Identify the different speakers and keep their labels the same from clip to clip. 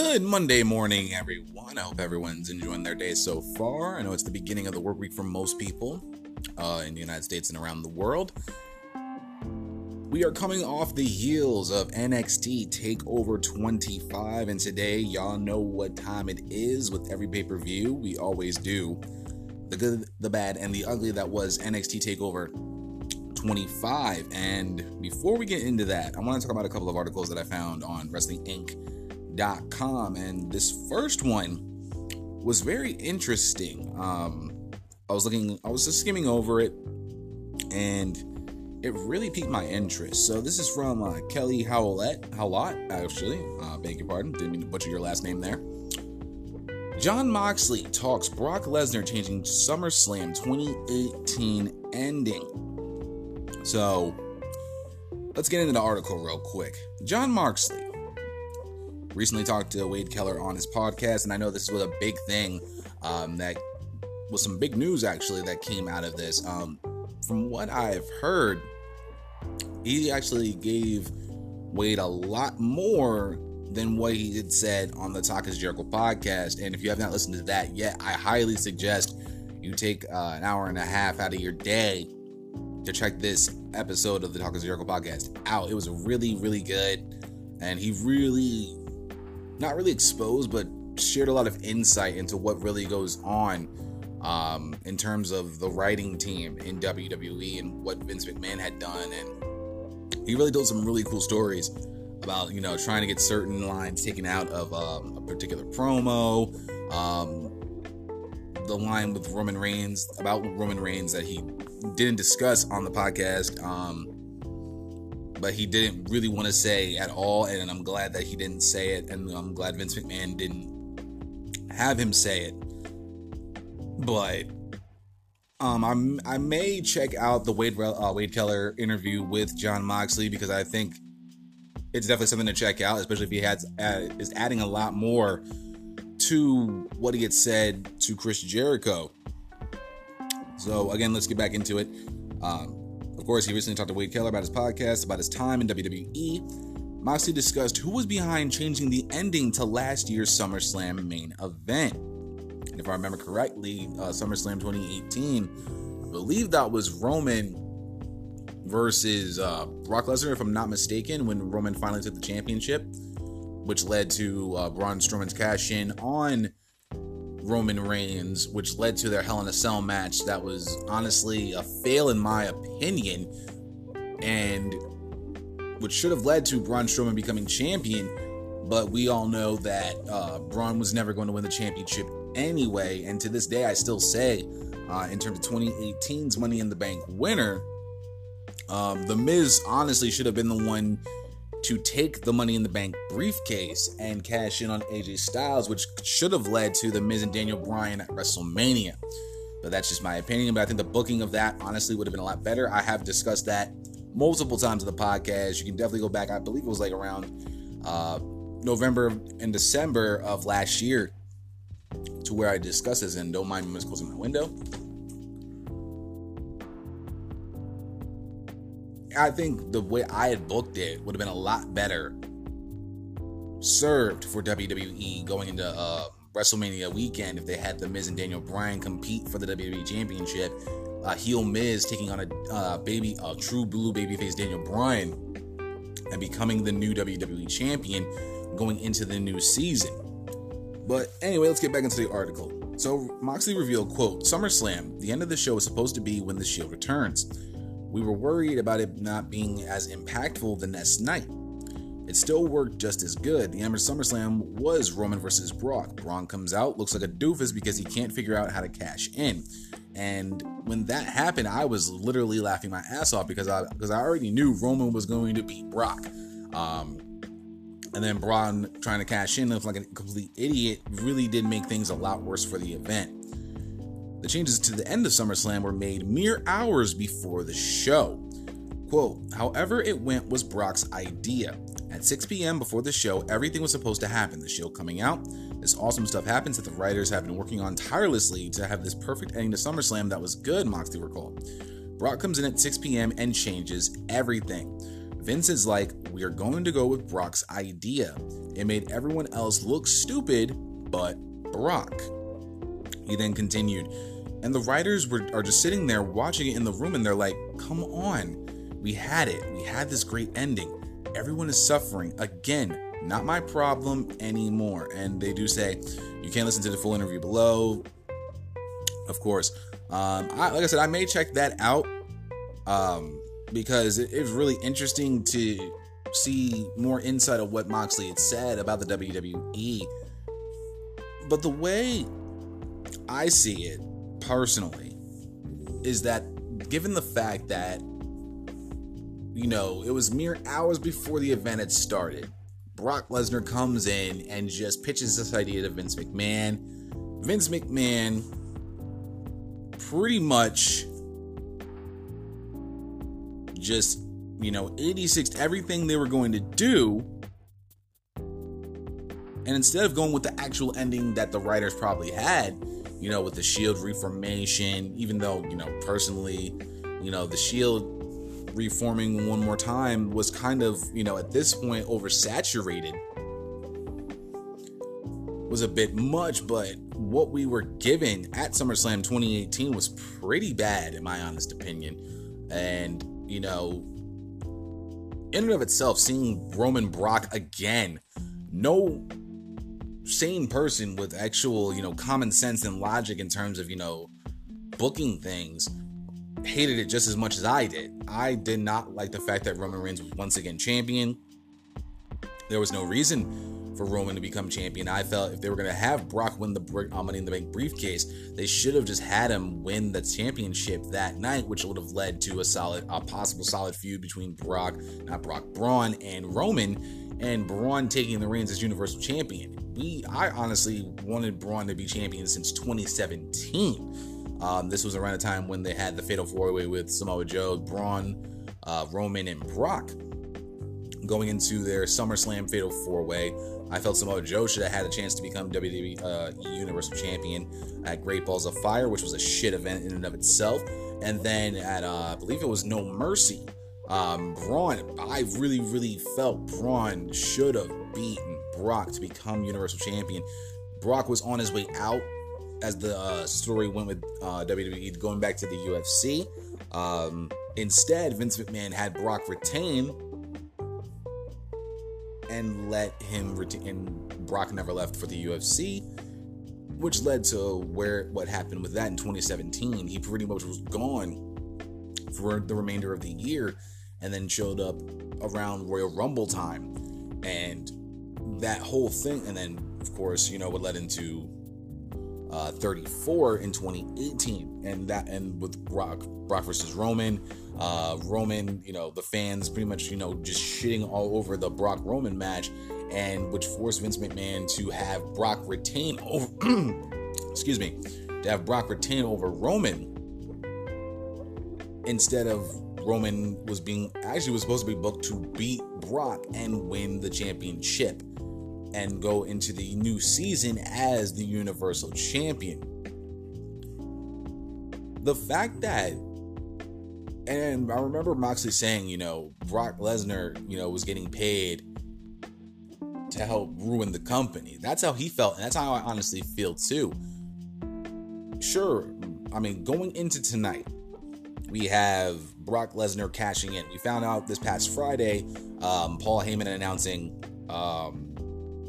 Speaker 1: Good Monday morning, everyone. I hope everyone's enjoying their day so far. I know it's the beginning of the work week for most people uh, in the United States and around the world. We are coming off the heels of NXT TakeOver 25, and today, y'all know what time it is with every pay per view. We always do. The good, the bad, and the ugly that was NXT TakeOver 25. And before we get into that, I want to talk about a couple of articles that I found on Wrestling Inc com, and this first one was very interesting. Um, I was looking, I was just skimming over it, and it really piqued my interest. So this is from uh, Kelly Howlett, Howlett, actually. Uh, beg your pardon, didn't mean to butcher your last name there. Jon Moxley talks Brock Lesnar changing SummerSlam 2018 ending. So let's get into the article real quick. Jon Moxley recently talked to Wade Keller on his podcast, and I know this was a big thing um, that was some big news actually that came out of this. Um, from what I've heard, he actually gave Wade a lot more than what he had said on the Talk is Jericho podcast. And if you have not listened to that yet, I highly suggest you take uh, an hour and a half out of your day to check this episode of the Talk is Jericho podcast out. It was really, really good. And he really not really exposed, but shared a lot of insight into what really goes on um, in terms of the writing team in WWE and what Vince McMahon had done. And he really told some really cool stories about, you know, trying to get certain lines taken out of um, a particular promo. Um, the line with Roman Reigns about Roman Reigns that he didn't discuss on the podcast. Um, but he didn't really want to say at all, and I'm glad that he didn't say it, and I'm glad Vince McMahon didn't have him say it. But um, I'm, I may check out the Wade uh, Wade Keller interview with Jon Moxley because I think it's definitely something to check out, especially if he has uh, is adding a lot more to what he had said to Chris Jericho. So again, let's get back into it. Um, course, he recently talked to Wade Keller about his podcast, about his time in WWE. Moxley discussed who was behind changing the ending to last year's SummerSlam main event. And if I remember correctly, uh, SummerSlam 2018, I believe that was Roman versus uh, Brock Lesnar, if I'm not mistaken, when Roman finally took the championship, which led to uh, Braun Strowman's cash in on Roman Reigns, which led to their Hell in a Cell match that was honestly a fail in my opinion, and which should have led to Braun Strowman becoming champion. But we all know that uh, Braun was never going to win the championship anyway, and to this day, I still say, uh, in terms of 2018's Money in the Bank winner, um, The Miz honestly should have been the one to take the Money in the Bank briefcase and cash in on AJ Styles, which should have led to the Miz and Daniel Bryan at WrestleMania. But that's just my opinion. But I think the booking of that honestly would have been a lot better. I have discussed that multiple times in the podcast. You can definitely go back. I believe it was like around uh, November and December of last year to where I discussed this. And don't mind me closing my window. I think the way I had booked it would have been a lot better served for WWE going into uh, WrestleMania weekend if they had The Miz and Daniel Bryan compete for the WWE Championship. Uh, heel Miz taking on a uh, baby, a true blue babyface Daniel Bryan, and becoming the new WWE Champion going into the new season. But anyway, let's get back into the article. So Moxley revealed, "quote SummerSlam. The end of the show is supposed to be when the Shield returns." We were worried about it not being as impactful the next night. It still worked just as good. The Ember SummerSlam was Roman versus Brock. Braun comes out, looks like a doofus because he can't figure out how to cash in. And when that happened, I was literally laughing my ass off because I because I already knew Roman was going to beat Brock. Um, and then Braun trying to cash in looking like a complete idiot really did make things a lot worse for the event. The changes to the end of SummerSlam were made mere hours before the show. Quote, however it went was Brock's idea. At 6 p.m. before the show, everything was supposed to happen. The show coming out, this awesome stuff happens that the writers have been working on tirelessly to have this perfect ending to SummerSlam that was good, Moxley recalled. Brock comes in at 6 p.m. and changes everything. Vince is like, we are going to go with Brock's idea. It made everyone else look stupid, but Brock. He then continued, and the writers were are just sitting there watching it in the room, and they're like, come on, we had it. We had this great ending. Everyone is suffering. Again, not my problem anymore. And they do say, you can't listen to the full interview below. Of course. Um, I, like I said, I may check that out um, because it, it's really interesting to see more insight of what Moxley had said about the WWE. But the way I see it personally is that given the fact that you know it was mere hours before the event had started Brock Lesnar comes in and just pitches this idea to Vince McMahon. Vince McMahon pretty much just, you know, 86 everything they were going to do. And instead of going with the actual ending that the writers probably had, you know, with the Shield reformation, even though, you know, personally, you know, the Shield reforming one more time was kind of, you know, at this point oversaturated. Was a bit much, but what we were given at SummerSlam 2018 was pretty bad, in my honest opinion. And, you know, in and of itself, seeing Roman Brock again, no sane person with actual, you know, common sense and logic in terms of, you know, booking things hated it just as much as I did. I did not like the fact that Roman Reigns was once again champion. There was no reason for Roman to become champion. I felt if they were going to have Brock win the uh, Money in the Bank briefcase, they should have just had him win the championship that night, which would have led to a solid, a possible solid feud between Brock, not Brock, Braun and Roman, and Braun taking the reins as Universal Champion. We, I honestly wanted Braun to be champion since 2017. Um, this was around the time when they had the Fatal Four Way with Samoa Joe, Braun, uh, Roman, and Brock. Going into their SummerSlam Fatal Four Way, I felt Samoa Joe should have had a chance to become WWE uh, Universal Champion at Great Balls of Fire, which was a shit event in and of itself. And then at, uh, I believe it was No Mercy, um, Braun, I really, really felt Braun should have beaten Brock to become Universal Champion. Brock was on his way out as the uh, story went with uh, WWE going back to the UFC. Um, instead, Vince McMahon had Brock retain and let him retain. And Brock never left for the UFC, which led to where what happened with that in 2017. He pretty much was gone for the remainder of the year, and then showed up around Royal Rumble time, and that whole thing. And then, of course, you know, what led into uh, 34 in 2018, and that and with Brock Brock versus Roman, uh, Roman, you know, the fans pretty much you know just shitting all over the Brock Roman match, and which forced Vince McMahon to have Brock retain over, excuse me, to have Brock retain over Roman instead of Roman was being actually was supposed to be booked to beat Brock and win the championship and go into the new season as the Universal Champion. The fact that, and I remember Moxley saying, you know, Brock Lesnar, you know, was getting paid to help ruin the company. That's how he felt, and that's how I honestly feel too. Sure, I mean, going into tonight, we have Brock Lesnar cashing in. We found out this past Friday, um, Paul Heyman announcing um,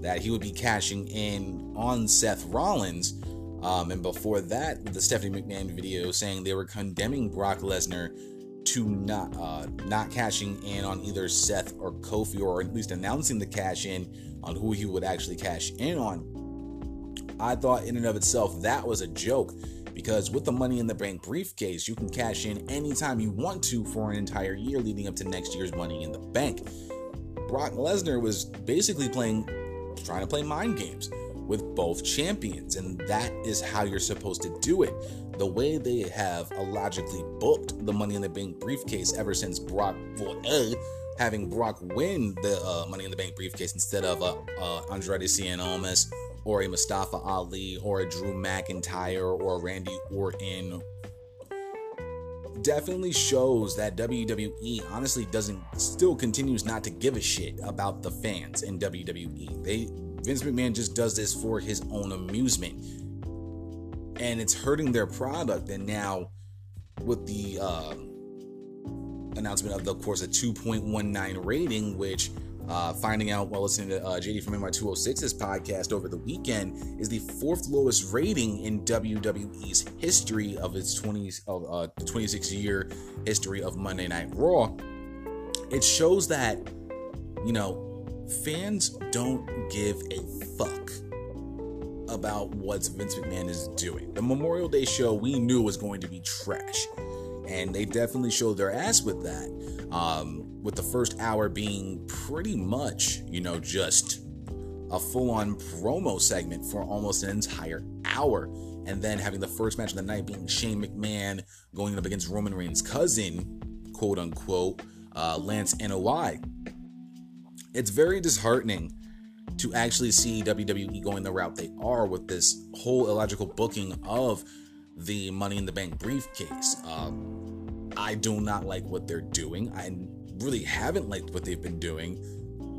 Speaker 1: that he would be cashing in on Seth Rollins. Um, and before that, the Stephanie McMahon video saying they were condemning Brock Lesnar to not uh, not cashing in on either Seth or Kofi, or at least announcing the cash in on who he would actually cash in on. I thought, in and of itself, that was a joke because with the Money in the Bank briefcase, you can cash in anytime you want to for an entire year leading up to next year's Money in the Bank. Brock Lesnar was basically playing trying to play mind games with both champions, and that is how you're supposed to do it. The way they have illogically booked the Money in the Bank briefcase ever since Brock, well, uh, having Brock win the uh, Money in the Bank briefcase instead of uh, uh, Andrade Cien Almas or a Mustafa Ali or a Drew McIntyre or a Randy Orton. definitely shows that WWE honestly doesn't still continues not to give a shit about the fans in WWE. They Vince McMahon just does this for his own amusement. And it's hurting their product. And now with the uh, announcement of the of course a 2.19 rating, which uh, finding out while listening to uh, JD from NY206's podcast over the weekend is the fourth lowest rating in WWE's history of its 20 of uh, 26 year history of Monday Night Raw. It shows that you know fans don't give a fuck about what Vince McMahon is doing. The Memorial Day show we knew was going to be trash, and they definitely showed their ass with that. Um, with the first hour being pretty much, you know, just a full on promo segment for almost an entire hour. And then having the first match of the night being Shane McMahon going up against Roman Reigns' cousin, quote unquote, uh, Lance Anoa'i. It's very disheartening to actually see WWE going the route they are with this whole illogical booking of the Money in the Bank briefcase. Um, I do not like what they're doing. I really haven't liked what they've been doing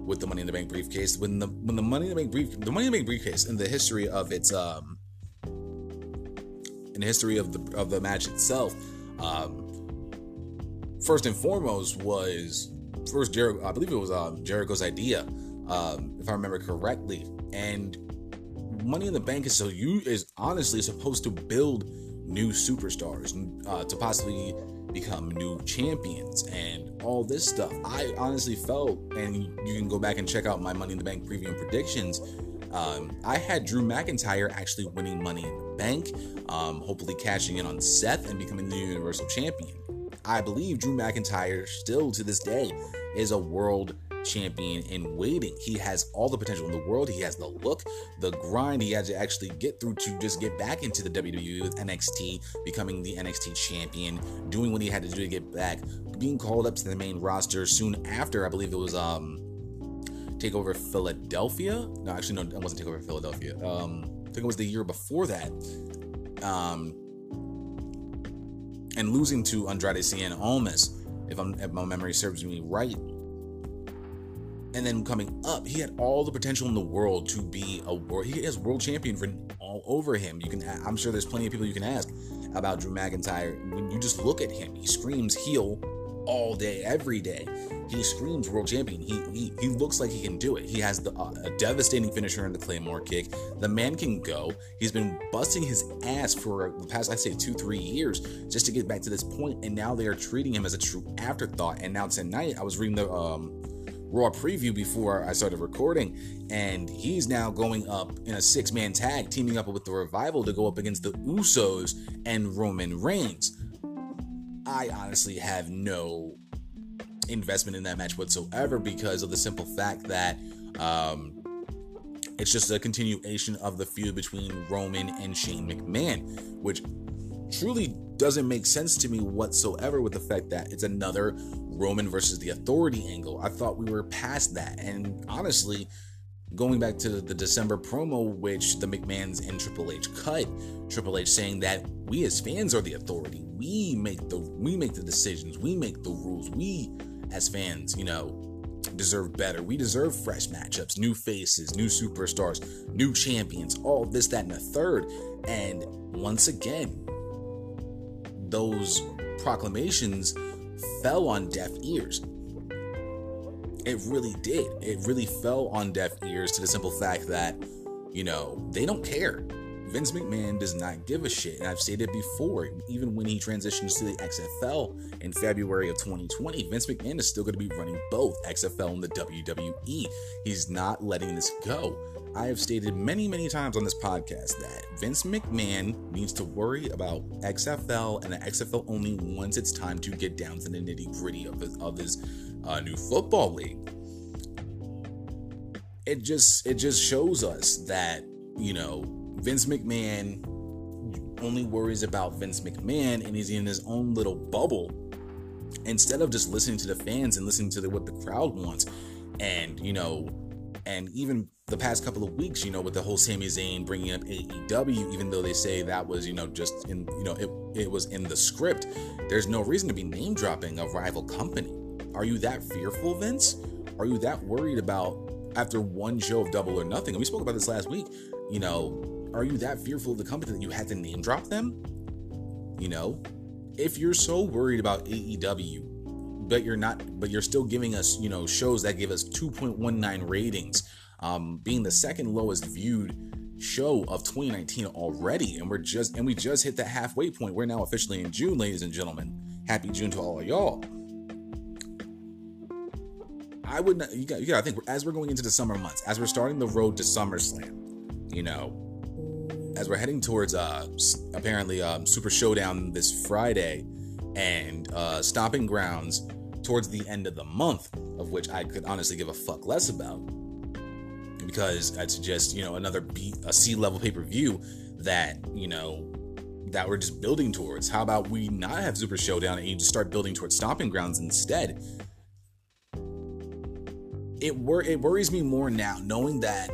Speaker 1: with the Money in the Bank briefcase. When the when the Money in the Bank brief the Money in the Bank briefcase in the history of its um in the history of the of the match itself, um, first and foremost was first Jer- I believe it was um, Jericho's idea, um, if I remember correctly, and Money in the Bank is so you is honestly supposed to build new superstars uh, to possibly become new champions and all this stuff. I honestly felt, and you can go back and check out my Money in the Bank preview and predictions. Um, I had Drew McIntyre actually winning Money in the Bank, um, hopefully cashing in on Seth and becoming the Universal Champion. I believe Drew McIntyre still to this day is a world champion in waiting. He has all the potential in the world. He has the look, the grind. He had to actually get through to just get back into the WWE with NXT, becoming the NXT champion, doing what he had to do to get back, being called up to the main roster soon after. I believe it was um Takeover Philadelphia. No, actually, no, it wasn't Takeover Philadelphia. Um, I think it was the year before that. Um, and losing to Andrade Cien Almas, if, I'm, if my memory serves me right, and then coming up, he had all the potential in the world to be a world. He has world champion written all over him. You can, I'm sure there's plenty of people you can ask about Drew McIntyre. When you just look at him, he screams heel all day, every day. He screams world champion. He he, he looks like he can do it. He has the, uh, a devastating finisher in the Claymore kick. The man can go. He's been busting his ass for the past, I'd say, two, three years just to get back to this point, and now they are treating him as a true afterthought. And now tonight, I was reading the um Raw preview before I started recording, and he's now going up in a six man tag, teaming up with the Revival to go up against the Usos and Roman Reigns. I honestly have no investment in that match whatsoever because of the simple fact that um, it's just a continuation of the feud between Roman and Shane McMahon, which truly doesn't make sense to me whatsoever with the fact that it's another Roman versus the authority angle. I thought we were past that. And honestly, going back to the December promo, which the McMahons and Triple H cut, Triple H saying that we as fans are the authority. We make the we make the decisions. We make the rules. We as fans, you know, deserve better. We deserve fresh matchups, new faces, new superstars, new champions, all this, that, and a third. And once again, those proclamations fell on deaf ears. It really did. It really fell on deaf ears to the simple fact that, you know, they don't care. Vince McMahon does not give a shit. And I've stated before, even when he transitions to the XFL in February of 2020, Vince McMahon is still going to be running both XFL and the WWE. He's not letting this go. I have stated many, many times on this podcast that Vince McMahon needs to worry about XFL and the XFL only once it's time to get down to the nitty gritty of his, of his uh, new football league. It just it just shows us that you know Vince McMahon only worries about Vince McMahon and he's in his own little bubble instead of just listening to the fans and listening to the, what the crowd wants and you know and even the past couple of weeks, you know, with the whole Sami Zayn bringing up AEW, even though they say that was, you know, just in, you know, it, it was in the script, there's no reason to be name dropping a rival company. Are you that fearful, Vince? Are you that worried about after one show of Double or Nothing? And we spoke about this last week. You know, are you that fearful of the company that you had to name drop them? You know, if you're so worried about AEW, but you're not, but you're still giving us, you know, shows that give us 2.19 ratings um, being the second lowest viewed show of 2019 already. And we're just and we just hit that halfway point. We're now officially in june ladies and gentlemen. Happy june to all of y'all. I would not you got, got to think as we're going into the summer months as we're starting the road to summerslam you know as we're heading towards uh apparently um, super showdown this friday and uh stomping grounds towards the end of the month of which i could honestly give a fuck less about because it's just you know another B, a C level pay per view that you know that we're just building towards. How about we not have Super Showdown and you just start building towards Stomping Grounds instead? It wor- it worries me more now knowing that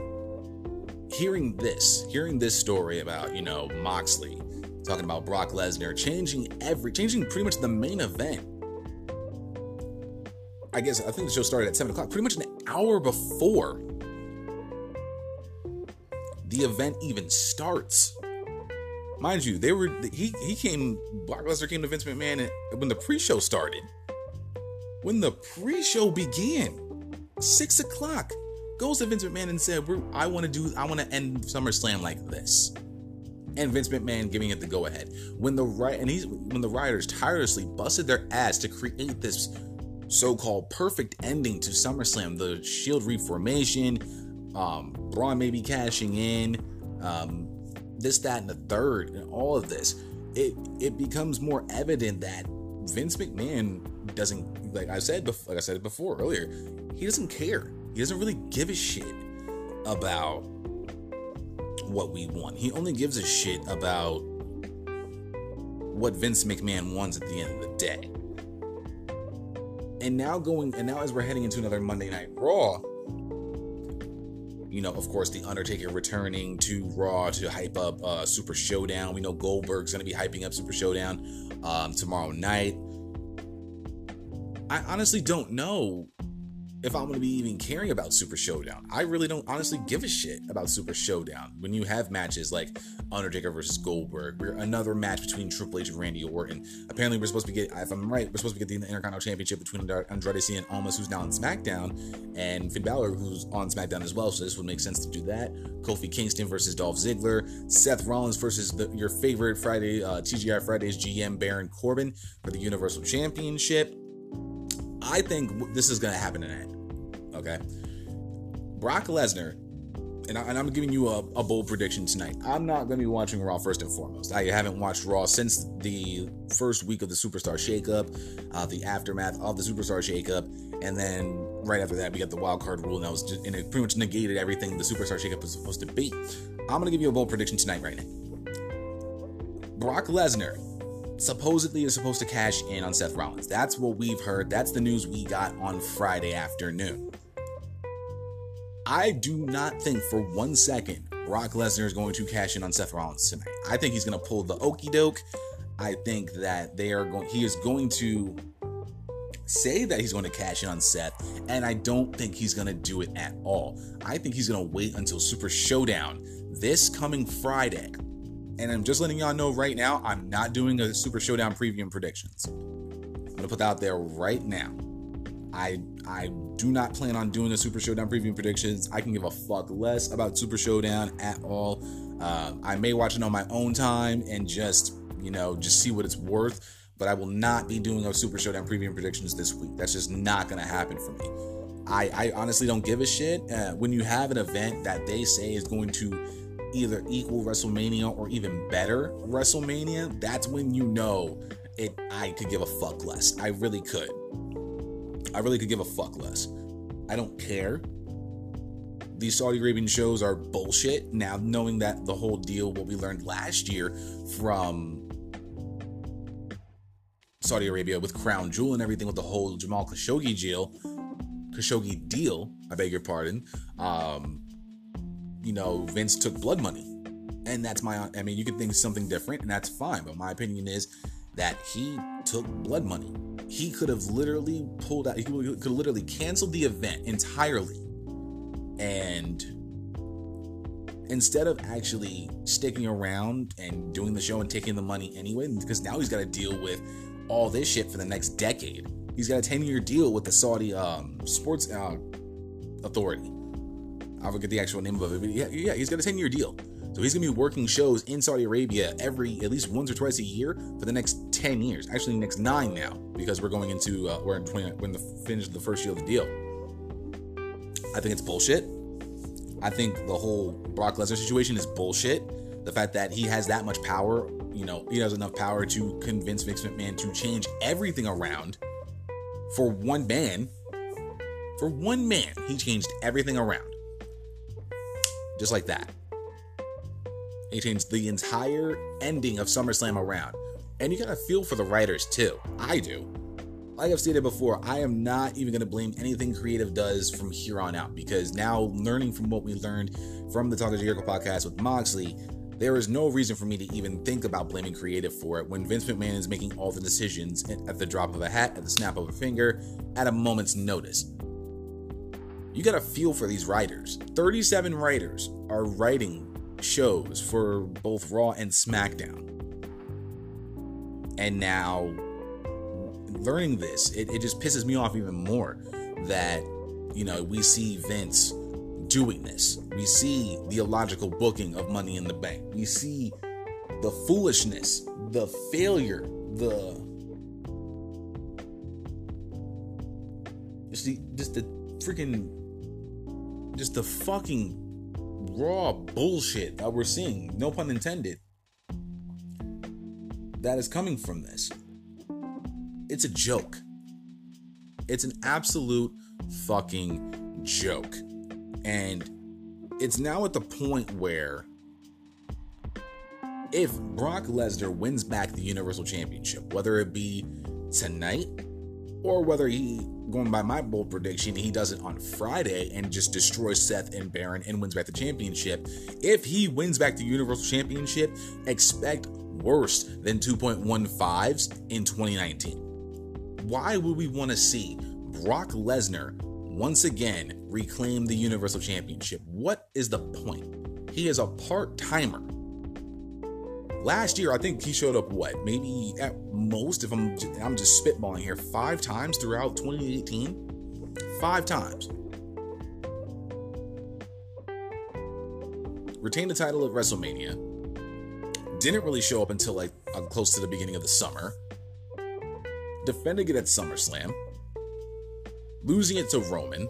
Speaker 1: hearing this, hearing this story about you know Moxley talking about Brock Lesnar changing every changing pretty much the main event. I guess I think the show started at seven o'clock, pretty much an hour before the event even starts. Mind you, they were he he came Brock Lesnar came to Vince McMahon when the pre-show started. When the pre-show began, six o'clock, goes to Vince McMahon and said, "I want to do I want to end SummerSlam like this." And Vince McMahon giving it the go ahead. When the right and he's when the writers tirelessly busted their ass to create this so-called perfect ending to SummerSlam, the Shield reformation, um, Braun may be cashing in, um, this, that, and the third, and all of this. It it becomes more evident that Vince McMahon doesn't like I said before, like I said before earlier. He doesn't care. He doesn't really give a shit about what we want. He only gives a shit about what Vince McMahon wants at the end of the day. And now going and now as we're heading into another Monday Night Raw, you know, of course, The Undertaker returning to Raw to hype up uh, Super Showdown. We know Goldberg's going to be hyping up Super Showdown um, tomorrow night. I honestly don't know if I'm going to be even caring about Super Showdown. I really don't honestly give a shit about Super Showdown when you have matches like Undertaker versus Goldberg, we're another match between Triple H and Randy Orton. Apparently, we're supposed to get, if I'm right, we're supposed to get the Intercontinental Championship between Andrade Cien and Almas, who's now on SmackDown, and Finn Balor, who's on SmackDown as well. So this would make sense to do that. Kofi Kingston versus Dolph Ziggler, Seth Rollins versus the, your favorite Friday uh, TGI Fridays GM Baron Corbin for the Universal Championship. I think this is going to happen tonight. Okay. Brock Lesnar, and, I, am giving you a, a, bold prediction tonight. I'm not going to be watching Raw first and foremost. I haven't watched Raw since the first week of the Superstar Shakeup, uh, the aftermath of the Superstar Shakeup, and then right after that we got the wild card rule, and that was just, and it pretty much negated everything the Superstar Shakeup was supposed to be. I'm going to give you a bold prediction tonight, right now. Brock Lesnar supposedly is supposed to cash in on Seth Rollins. That's what we've heard. That's the news we got on Friday afternoon. I do not think for one second Brock Lesnar is going to cash in on Seth Rollins tonight. I think he's going to pull the okey doke. I think that they are going. He is going to say that he's going to cash in on Seth, and I don't think he's going to do it at all. I think he's going to wait until Super Showdown this coming Friday. And I'm just letting y'all know right now, I'm not doing a Super Showdown preview and predictions. I'm going to put that out there right now. I I do not plan on doing a Super Showdown preview predictions. I can give a fuck less about Super Showdown at all. Uh, I may watch it on my own time and just you know just see what it's worth. But I will not be doing a Super Showdown preview predictions this week. That's just not gonna happen for me. I, I honestly don't give a shit. Uh, when you have an event that they say is going to either equal WrestleMania or even better WrestleMania, that's when you know it. I could give a fuck less. I really could. I really could give a fuck less. I don't care. These Saudi Arabian shows are bullshit. Now, knowing that the whole deal, what we learned last year from Saudi Arabia with Crown Jewel and everything with the whole Jamal Khashoggi deal, Khashoggi deal, I beg your pardon. Um, you know, Vince took blood money. And that's my, I mean, you could think something different, and that's fine. But my opinion is that he took blood money. He could have literally pulled out, he could have literally canceled the event entirely. And instead of actually sticking around and doing the show and taking the money anyway, because now he's got to deal with all this shit for the next decade. He's got a 10 year deal with the Saudi um, Sports uh, Authority. I forget the actual name of it, but yeah, yeah, he's got a 10 year deal. So he's gonna be working shows in Saudi Arabia every at least once or twice a year for the next 10 years. Actually, next nine now, because we're going into uh, we're in 20 when the finish the first year of the deal. I think it's bullshit. I think the whole Brock Lesnar situation is bullshit. The fact that he has that much power, you know, he has enough power to convince Vince McMahon to change everything around for one man. For one man, he changed everything around. Just like that. He changed the entire ending of SummerSlam around. And you gotta feel for the writers too. I do like I've stated before, I am not even going to blame anything creative does from here on out because now learning from what we learned from the Talk is Jericho podcast with Moxley, there is no reason for me to even think about blaming creative for it when Vince McMahon is making all the decisions at the drop of a hat, at the snap of a finger, at a moment's notice. You got to feel for these writers. 37 writers are writing shows for both Raw and SmackDown. And now learning this, it, it just pisses me off even more that, you know, we see Vince doing this. We see the illogical booking of Money in the Bank. We see the foolishness, the failure, the just the just the freaking just the fucking raw bullshit that we're seeing, no pun intended, that is coming from this it's a joke. It's an absolute fucking joke. And it's now at the point where if Brock Lesnar wins back the Universal Championship, whether it be tonight or whether he, going by my bold prediction, he does it on Friday and just destroys Seth and Baron and wins back the championship. If he wins back the Universal Championship, expect worse than 2.15s in 2019 why would we want to see Brock Lesnar once again reclaim the Universal Championship? What is the point? He is a part timer. Last year, I think he showed up what maybe at most, if I'm I'm just spitballing here, five times throughout 2018. Five times. Retained the title at WrestleMania. Didn't really show up until like uh, close to the beginning of the summer defending it at SummerSlam, losing it to Roman,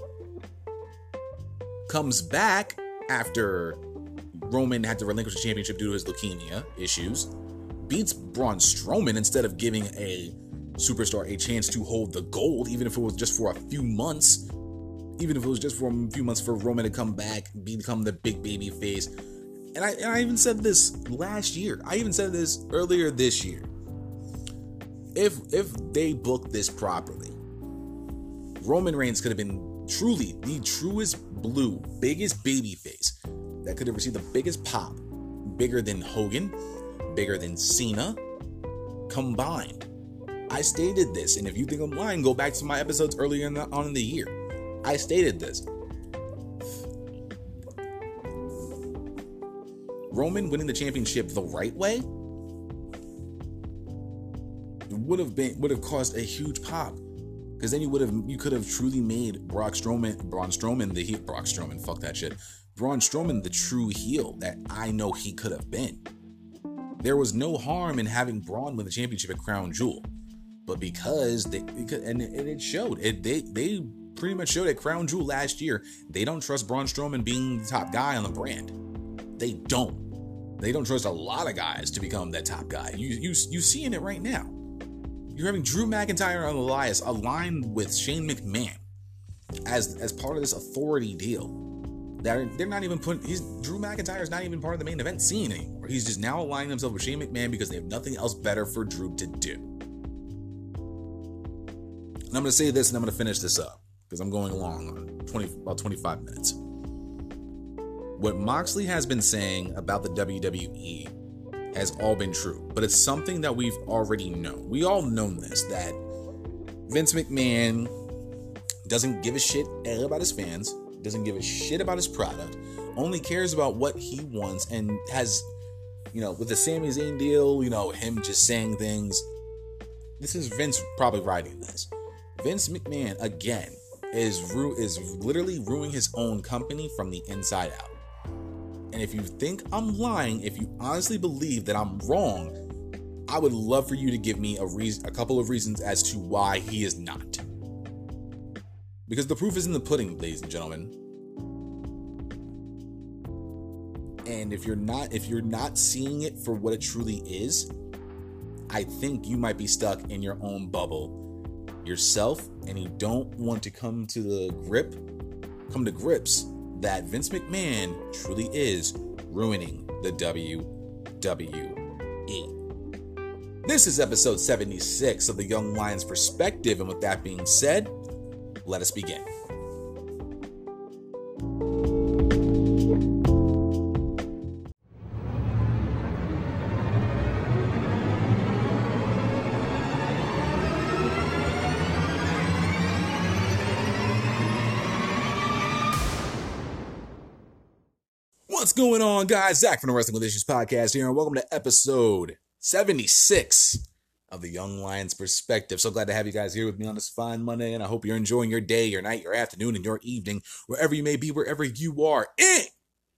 Speaker 1: comes back after Roman had to relinquish the championship due to his leukemia issues, beats Braun Strowman instead of giving a superstar a chance to hold the gold, even if it was just for a few months, even if it was just for a few months for Roman to come back, become the big baby face. And I, and I even said this last year. I even said this earlier this year if if they booked this properly, Roman Reigns could have been truly the truest blue, biggest baby face that could have received the biggest pop, bigger than Hogan, bigger than Cena, combined. I stated this, and if you think I'm lying, go back to my episodes earlier in the, on in the year. I stated this. Roman winning the championship the right way would have been would have caused a huge pop because then you would have you could have truly made Brock Strowman, Braun Strowman, the heel, Brock Strowman, fuck that shit, Braun Strowman, the true heel that I know he could have been. There was no harm in having Braun win the championship at Crown Jewel, but because they because, and it, it showed it they they pretty much showed at Crown Jewel last year they don't trust Braun Strowman being the top guy on the brand. They don't. They don't trust a lot of guys to become that top guy. You you you seeing it right now. You're having Drew McIntyre and Elias aligned with Shane McMahon as as part of this authority deal. They're, they're not even putting he's Drew McIntyre is not even part of the main event scene anymore. He's just now aligning himself with Shane McMahon because they have nothing else better for Drew to do. And I'm gonna say this and I'm gonna finish this up because I'm going along on 20 about 25 minutes. what Moxley has been saying about the WWE has all been true, but it's something that we've already known. We all known this that Vince McMahon doesn't give a shit about his fans, doesn't give a shit about his product, only cares about what he wants, and has, you know, with the Sami Zayn deal, you know, him just saying things. This is Vince probably writing this. Vince McMahon again is ru- is literally ruining his own company from the inside out. And if you think I'm lying, if you honestly believe that I'm wrong, I would love for you to give me a reason, a couple of reasons as to why he is not. Because the proof is in the pudding, ladies and gentlemen. And if you're not if you're not seeing it for what it truly is, I think you might be stuck in your own bubble yourself and you don't want to come to the grip come to grips that Vince McMahon truly is ruining the WWE. This is episode 76 of the Young Lions Perspective, and with that being said, let us begin. What's going on, guys? Zach from the Wrestling with Issues podcast here, and welcome to episode 76 of the Young Lions Perspective. So glad to have you guys here with me on this fine Monday, and I hope you're enjoying your day, your night, your afternoon, and your evening, wherever you may be, wherever you are in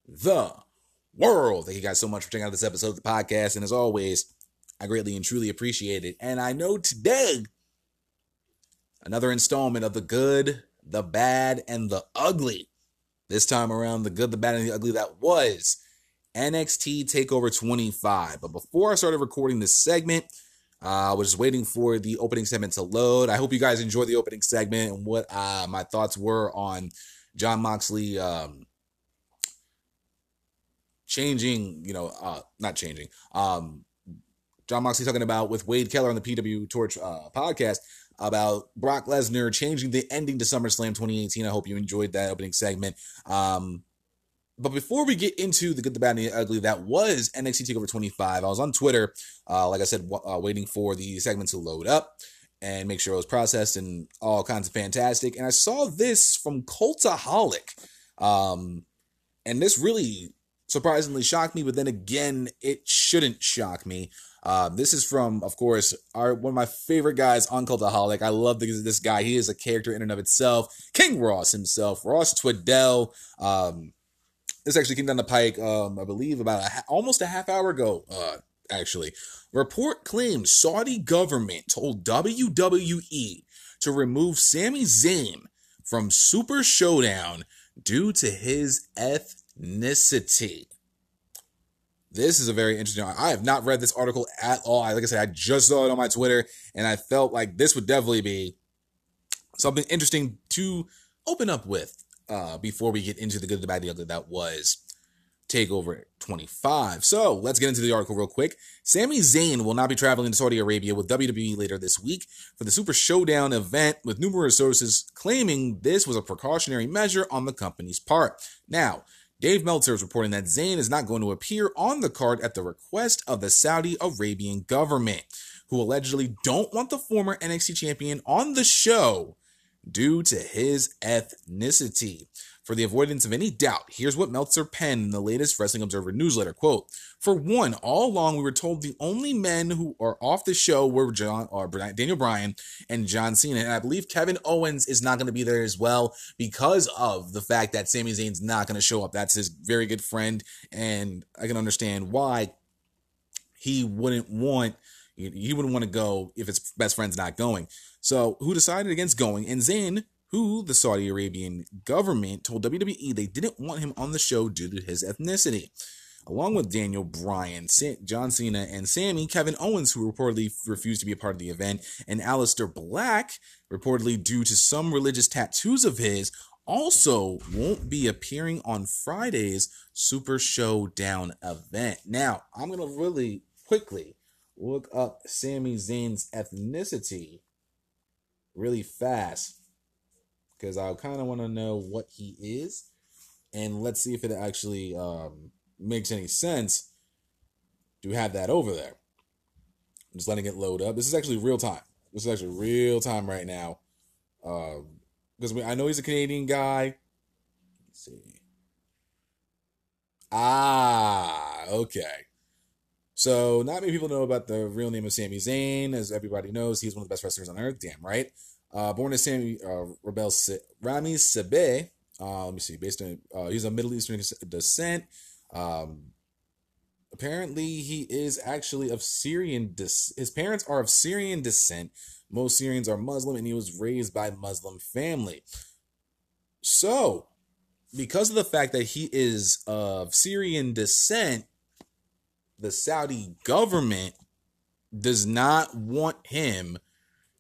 Speaker 1: the world. Thank you guys so much for checking out this episode of the podcast, and as always, I greatly and truly appreciate it. And I know today, another installment of the good, the bad, and the ugly. This time around, the good, the bad, and the ugly that was NXT TakeOver 25. But before I started recording this segment, uh, I was just waiting for the opening segment to load. I hope you guys enjoyed the opening segment and what uh, my thoughts were on Jon Moxley um, changing, you know, uh, not changing. Um, Jon Moxley talking about with Wade Keller on the PW Torch uh, podcast about Brock Lesnar changing the ending to SummerSlam 2018. I hope you enjoyed that opening segment. Um, but before we get into the good, the bad, and the ugly, that was NXT Takeover 25. I was on Twitter, uh, like I said, w- uh, waiting for the segment to load up and make sure it was processed and all kinds of fantastic. And I saw this from Cultaholic, um, and this really surprisingly shocked me. But then again, it shouldn't shock me. Uh, this is from, of course, our one of my favorite guys on Cultaholic. I love this, this guy. He is a character in and of itself. King Ross himself, Ross Tweddell. Um, this actually came down the pike, um, I believe, about a, almost a half hour ago. Uh, actually, report claims Saudi government told WWE to remove Sami Zayn from Super Showdown due to his ethnicity. This is a very interesting. I have not read this article at all. Like I said, I just saw it on my Twitter, and I felt like this would definitely be something interesting to open up with uh, before we get into the good, the bad, the ugly that was Takeover 25. So let's get into the article real quick. Sami Zayn will not be traveling to Saudi Arabia with WWE later this week for the Super Showdown event, with numerous sources claiming this was a precautionary measure on the company's part. Now, Dave Meltzer is reporting that Zayn is not going to appear on the card at the request of the Saudi Arabian government, who allegedly don't want the former NXT champion on the show due to his ethnicity. For the avoidance of any doubt, here's what Meltzer penned in the latest Wrestling Observer newsletter. Quote, For one, all along we were told the only men who are off the show were John uh, or Daniel Bryan and John Cena. And I believe Kevin Owens is not going to be there as well because of the fact that Sami Zayn's not going to show up. That's his very good friend. And I can understand why he wouldn't want he wouldn't want to go if his best friend's not going. So who decided against going? And Zayn who the Saudi Arabian government told WWE they didn't want him on the show due to his ethnicity. Along with Daniel Bryan, John Cena, and Sammy, Kevin Owens, who reportedly refused to be a part of the event, and Aleister Black, reportedly due to some religious tattoos of his, also won't be appearing on Friday's Super Showdown event. Now, I'm going to really quickly look up Sami Zayn's ethnicity really fast because I kind of want to know what he is. and let's see if it actually um, makes any sense to have that over there. I'm just letting it load up. This is actually real time. This is actually real time right now. Because uh, I know he's a Canadian guy. Let's see. Ah, okay. So not many people know about the real name of Sami Zayn. As everybody knows, he's one of the best wrestlers on earth. Damn right. Uh, born as Sammy uh, Rebel Rami Sebei. Uh, let me see. Based on uh, he's a Middle Eastern descent. Um, apparently, he is actually of Syrian. Des- his parents are of Syrian descent. Most Syrians are Muslim, and he was raised by Muslim family. So, because of the fact that he is of Syrian descent, the Saudi government does not want him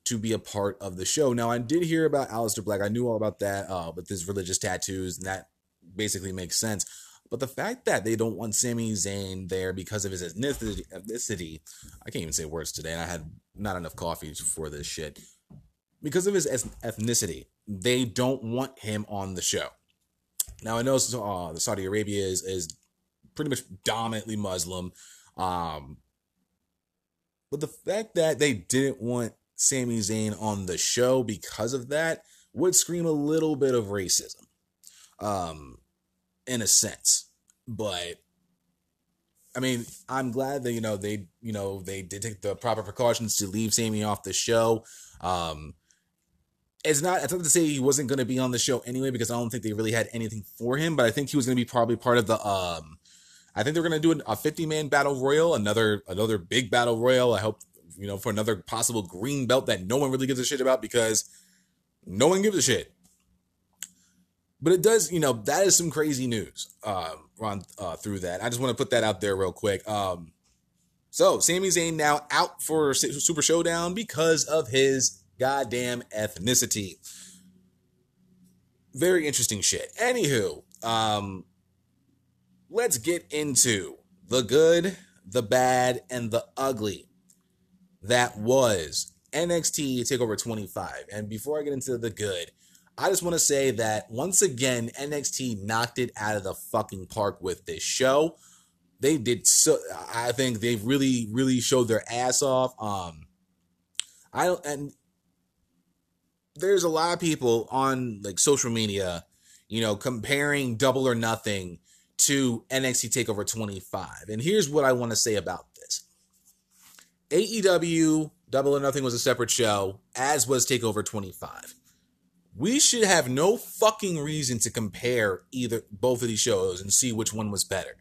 Speaker 1: to be a part of the show. Now, I did hear about Aleister Black. I knew all about that, uh, with his religious tattoos, and that basically makes sense. But the fact that they don't want Sami Zayn there because of his ethnicity, I can't even say words today, and I had not enough coffee for this shit. Because of his ethnicity, they don't want him on the show. Now I know uh, the Saudi Arabia is is pretty much dominantly Muslim, um, but the fact that they didn't want Sami Zayn on the show because of that would scream a little bit of racism, um, in a sense. But I mean, I'm glad that you know they you know they did take the proper precautions to leave Sami off the show. Um, it's not it's not to say he wasn't going to be on the show anyway because I don't think they really had anything for him, but I think he was going to be probably part of the um I think they're going to do a 50 man battle royal, another another big battle royal. I hope you know, for another possible green belt that no one really gives a shit about because no one gives a shit. But it does, you know, that is some crazy news uh, on uh, through that. I just want to put that out there real quick. Um, so Sami Zayn now out for Super Showdown because of his goddamn ethnicity. Very interesting shit. Anywho, um, let's get into the good, the bad, and the ugly that was NXT TakeOver 25. And before I get into the good, I just want to say that once again, NXT knocked it out of the fucking park with this show. They did so. I think they really, really showed their ass off. Um, I don't, and there's a lot of people on like social media, you know, comparing Double or Nothing to NXT TakeOver 25. And here's what I want to say about this AEW Double or Nothing was a separate show, as was Takeover 25. We should have no fucking reason to compare either both of these shows and see which one was better.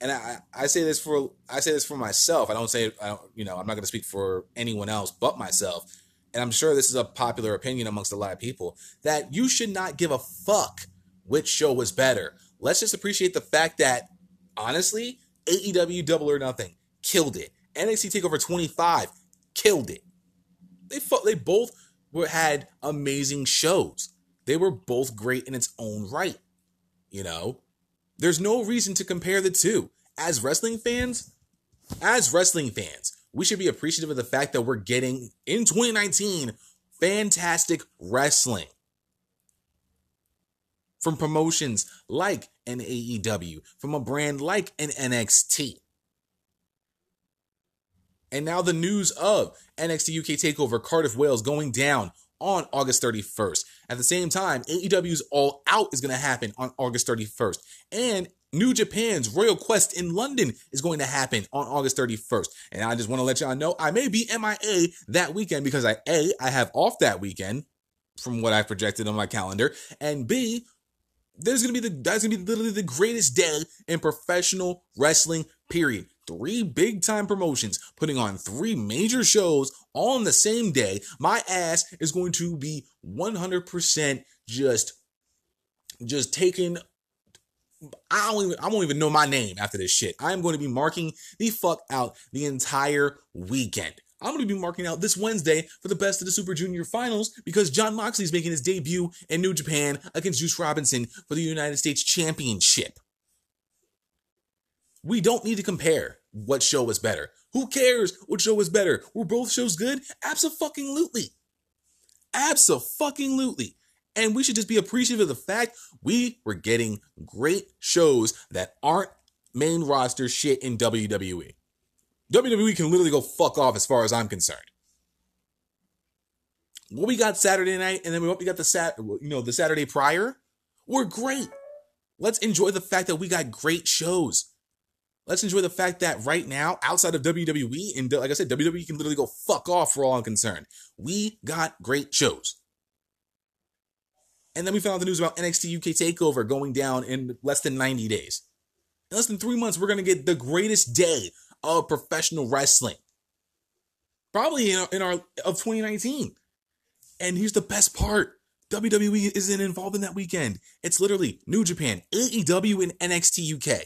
Speaker 1: And I, I say this for I say this for myself. I don't say I don't, you know I'm not going to speak for anyone else but myself. And I'm sure this is a popular opinion amongst a lot of people that you should not give a fuck which show was better. Let's just appreciate the fact that honestly, AEW Double or Nothing killed it. NXT Takeover 25 killed it. They fought, they both were had amazing shows. They were both great in its own right. You know, there's no reason to compare the two. As wrestling fans, as wrestling fans, we should be appreciative of the fact that we're getting in 2019 fantastic wrestling from promotions like an AEW, from a brand like an NXT. And now the news of NXT UK TakeOver Cardiff Wales going down on August 31st. At the same time, AEW's All Out is going to happen on August 31st. And New Japan's Royal Quest in London is going to happen on August 31st. And I just want to let y'all know I may be MIA that weekend because I A, I have off that weekend from what I've projected on my calendar, and B, there's gonna be the that's gonna be literally the greatest day in professional wrestling, period three big time promotions putting on three major shows all on the same day, my ass is going to be 100% just just taking I don't even I won't even know my name after this shit. I am going to be marking the fuck out the entire weekend. I'm going to be marking out this Wednesday for the best of the Super Junior Finals because Jon Moxley is making his debut in New Japan against Juice Robinson for the United States Championship. We don't need to compare what show was better. Who cares what show was better? Were both shows good? Absolutely. Absolutely. And we should just be appreciative of the fact we were getting great shows that aren't main roster shit in WWE. WWE can literally go fuck off as far as I'm concerned. What we got Saturday night and then what we got the sat you know the Saturday prior were great. Let's enjoy the fact that we got great shows. Let's enjoy the fact that right now, outside of WWE, and like I said, WWE can literally go fuck off for all I'm concerned. We got great shows. And then we found out the news about NXT UK TakeOver going down in less than 90 days. In less than three months, we're going to get the greatest day of professional wrestling. Probably in our, in our of 2019. And here's the best part. WWE isn't involved in that weekend. It's literally New Japan, AEW, and NXT UK.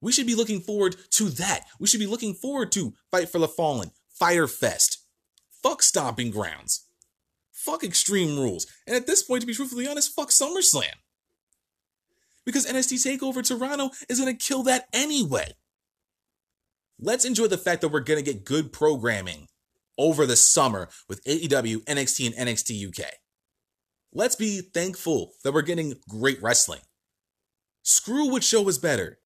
Speaker 1: We should be looking forward to that. We should be looking forward to Fight for the Fallen, Fyter Fest, fuck Stomping Grounds, fuck Extreme Rules, and at this point, to be truthfully honest, fuck SummerSlam. Because NXT TakeOver Toronto is going to kill that anyway. Let's enjoy the fact that we're going to get good programming over the summer with AEW, NXT, and NXT UK. Let's be thankful that we're getting great wrestling. Screw which show was better.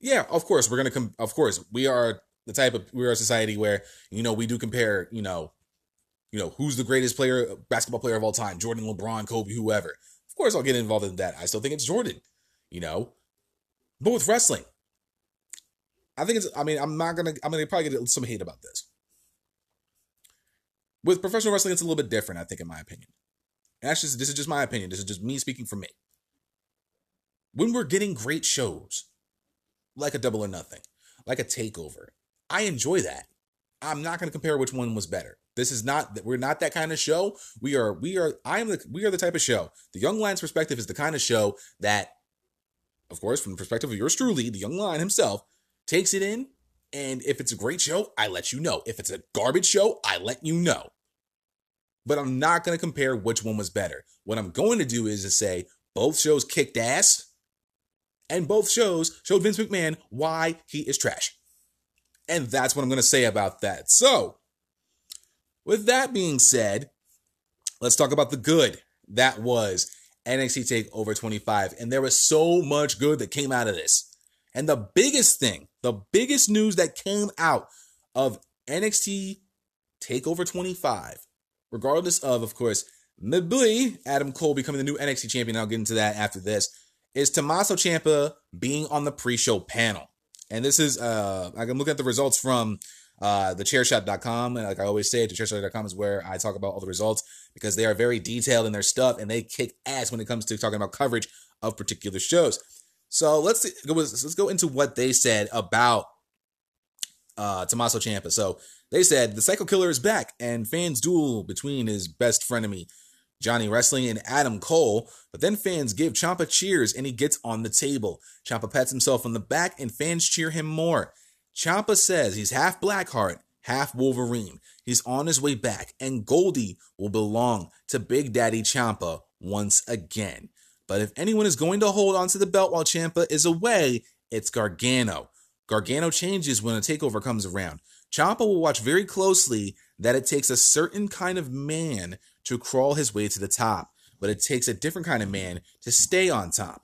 Speaker 1: Yeah, of course, we're gonna come. Of course, we are the type of we are a society where you know we do compare. You know, you know who's the greatest player, basketball player of all time? Jordan, LeBron, Kobe, whoever. Of course, I'll get involved in that. I still think it's Jordan. You know, but with wrestling, I think it's. I mean, I'm not gonna. I'm gonna probably get some hate about this. With professional wrestling, it's a little bit different. I think, in my opinion. And that's just this is just my opinion. This is just me speaking for me. When we're getting great shows, like a double or nothing, like a takeover, I enjoy that. I'm not to compare which one was better. This is not that we're not that kind of show. We are we are I am the we are the type of show. The Young Lion's perspective is the kind of show that, of course, from the perspective of yours truly, the Young Lion himself takes it in, and if it's a great show, I let you know. If it's a garbage show, I let you know but I'm not going to compare which one was better. What I'm going to do is to say both shows kicked ass, and both shows showed Vince McMahon why he is trash. And that's what I'm going to say about that. So, with that being said, let's talk about the good that was NXT TakeOver 25. And there was so much good that came out of this. And the biggest thing, the biggest news that came out of NXT TakeOver 25 regardless of, of course, my Adam Cole becoming the new NXT champion. I'll get into that after this. Is Tommaso Ciampa being on the pre-show panel? And this is uh I can look at the results from uh the chairshot.com and like I always say, the chairshot.com is where I talk about all the results because they are very detailed in their stuff and they kick ass when it comes to talking about coverage of particular shows. So let's let's go into what they said about uh Tommaso Ciampa. So they said the Psycho Killer is back and fans duel between his best frenemy, Johnny Wrestling, and Adam Cole. But then fans give Ciampa cheers and he gets on the table. Ciampa pats himself on the back and fans cheer him more. Ciampa says he's half Blackheart, half Wolverine. He's on his way back, and Goldie will belong to Big Daddy Ciampa once again. But if anyone is going to hold onto the belt while Ciampa is away, it's Gargano. Gargano changes when a takeover comes around. Ciampa will watch very closely that it takes a certain kind of man to crawl his way to the top, but it takes a different kind of man to stay on top.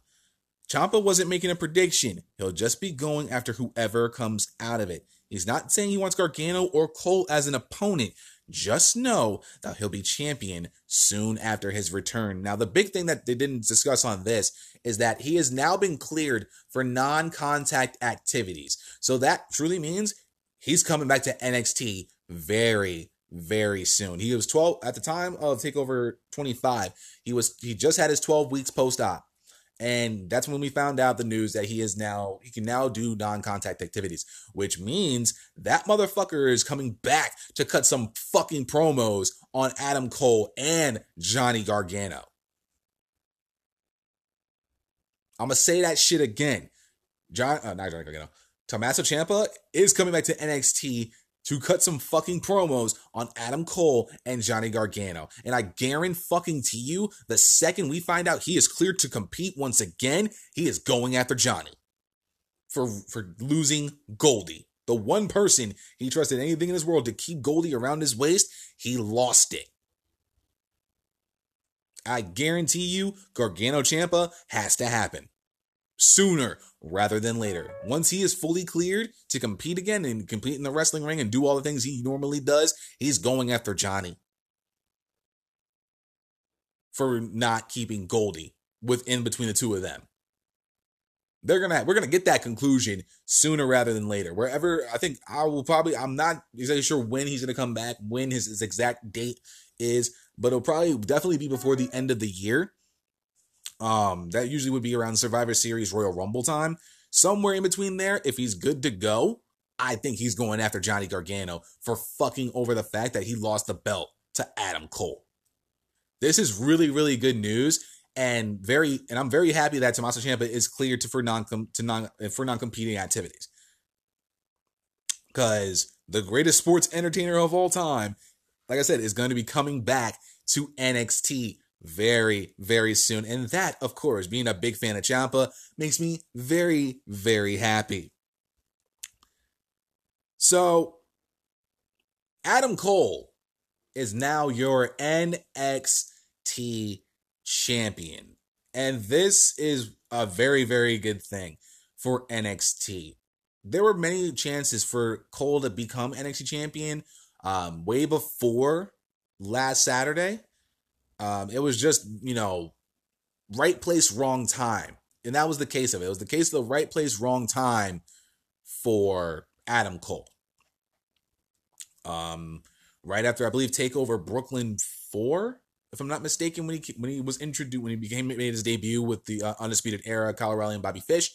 Speaker 1: Ciampa wasn't making a prediction. He'll just be going after whoever comes out of it. He's not saying he wants Gargano or Cole as an opponent. Just know that he'll be champion soon after his return. Now, the big thing that they didn't discuss on this is that he has now been cleared for non contact activities. So that truly means he's coming back to NXT very, very soon. He was 12 at the time of Takeover 25. He was he just had his 12 weeks post op. And that's when we found out the news that he is now he can now do non-contact activities, which means that motherfucker is coming back to cut some fucking promos on Adam Cole and Johnny Gargano. I'm gonna say that shit again. John, uh, not Johnny Gargano. Tommaso Ciampa is coming back to NXT to cut some fucking promos on Adam Cole and Johnny Gargano. And I guarantee fucking to you, the second we find out he is cleared to compete once again, he is going after Johnny for for losing Goldie. The one person he trusted anything in this world to keep Goldie around his waist, he lost it. I guarantee you, Gargano Ciampa has to happen sooner rather than later. Once he is fully cleared to compete again and compete in the wrestling ring and do all the things he normally does, he's going after Johnny for not keeping Goldie within between the two of them. They're gonna we're gonna get that conclusion sooner rather than later. Wherever I think I will probably I'm not exactly sure when he's gonna come back, when his, his exact date is, but it'll probably definitely be before the end of the year. Um, that usually would be around Survivor Series Royal Rumble time. Somewhere in between there, if he's good to go, I think he's going after Johnny Gargano for fucking over the fact that he lost the belt to Adam Cole. This is really, really good news and very and I'm very happy that Tommaso Ciampa is cleared to for non to non for non competing activities. Because the greatest sports entertainer of all time, like I said, is going to be coming back to NXT very, very soon. And that, of course, being a big fan of Ciampa makes me very, very happy. So, Adam Cole is now your NXT champion. And this is a very, very good thing for NXT. There were many chances for Cole to become NXT champion um, way before last Saturday. Um, it was just, you know, right place, wrong time. And that was the case of it. It was the case of the right place, wrong time for Adam Cole. Um, right after, I believe, Takeover Brooklyn 4, if I'm not mistaken, when he when he was introduced, when he became made his debut with the uh, Undisputed Era, Kyle O'Reilly and Bobby Fish,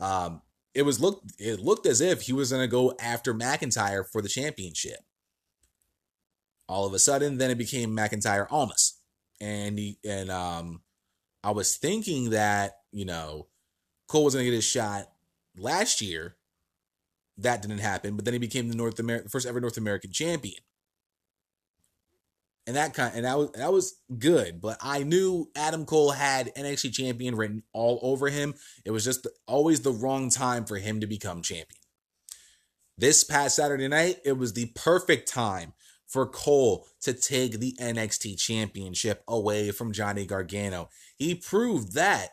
Speaker 1: um, it was looked it looked as if he was to go after McIntyre for the championship. All of a sudden, then it became McIntyre Almas and he and um I was thinking that, you know, Cole was gonna get his shot last year. That didn't happen, but then he became the North American first ever North American champion. And that kind and that was that was good, but I knew Adam Cole had NXT champion written all over him. It was just always the wrong time for him to become champion. This past Saturday night, it was the perfect time for Cole to take the NXT championship away from Johnny Gargano. He proved that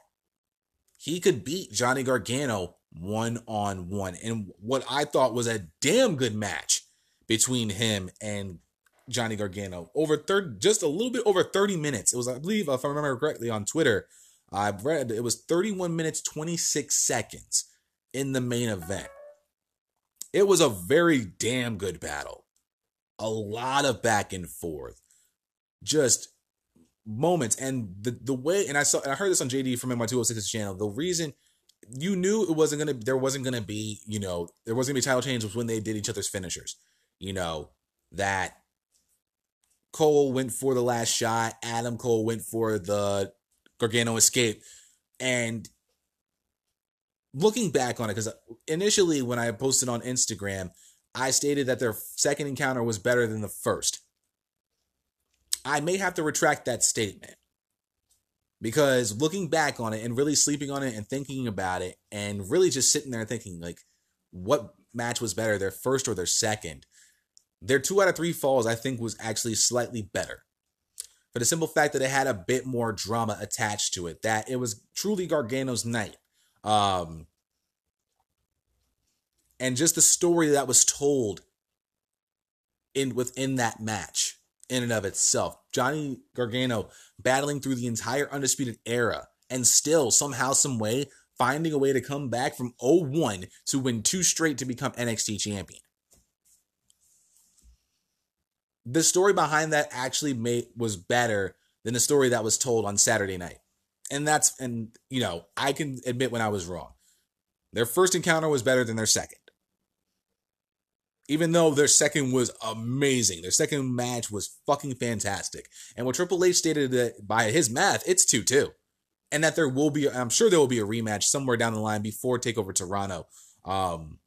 Speaker 1: he could beat Johnny Gargano one on one in what I thought was a damn good match between him and Johnny Gargano. Over third, just a little bit over 30 minutes. It was, I believe, if I remember correctly on Twitter, I read it was 31 minutes, 26 seconds in the main event. It was a very damn good battle a lot of back and forth, just moments. And the the way, and I saw, and I heard this on JD from my 206 channel. The reason you knew it wasn't gonna, there wasn't gonna be, you know, there wasn't gonna be title change was when they did each other's finishers. You know that Cole went for the last shot. Adam Cole went for the Gargano escape, and looking back on it, because initially when I posted on Instagram, I stated that their second encounter was better than the first. I may have to retract that statement because looking back on it and really sleeping on it and thinking about it and really just sitting there thinking like what match was better their first or their second their two out of three falls i think was actually slightly better for the simple fact that it had a bit more drama attached to it that it was truly gargano's night um and just the story that was told in within that match in and of itself. Johnny Gargano battling through the entire undisputed era and still somehow some way finding a way to come back from 01 to win two straight to become NXT champion. The story behind that actually made was better than the story that was told on Saturday night. And that's and you know, I can admit when I was wrong. Their first encounter was better than their second even though their second was amazing. Their second match was fucking fantastic. And what Triple H stated that by his math, it's 2 2. And that there will be, I'm sure there will be a rematch somewhere down the line before TakeOver Toronto. Um,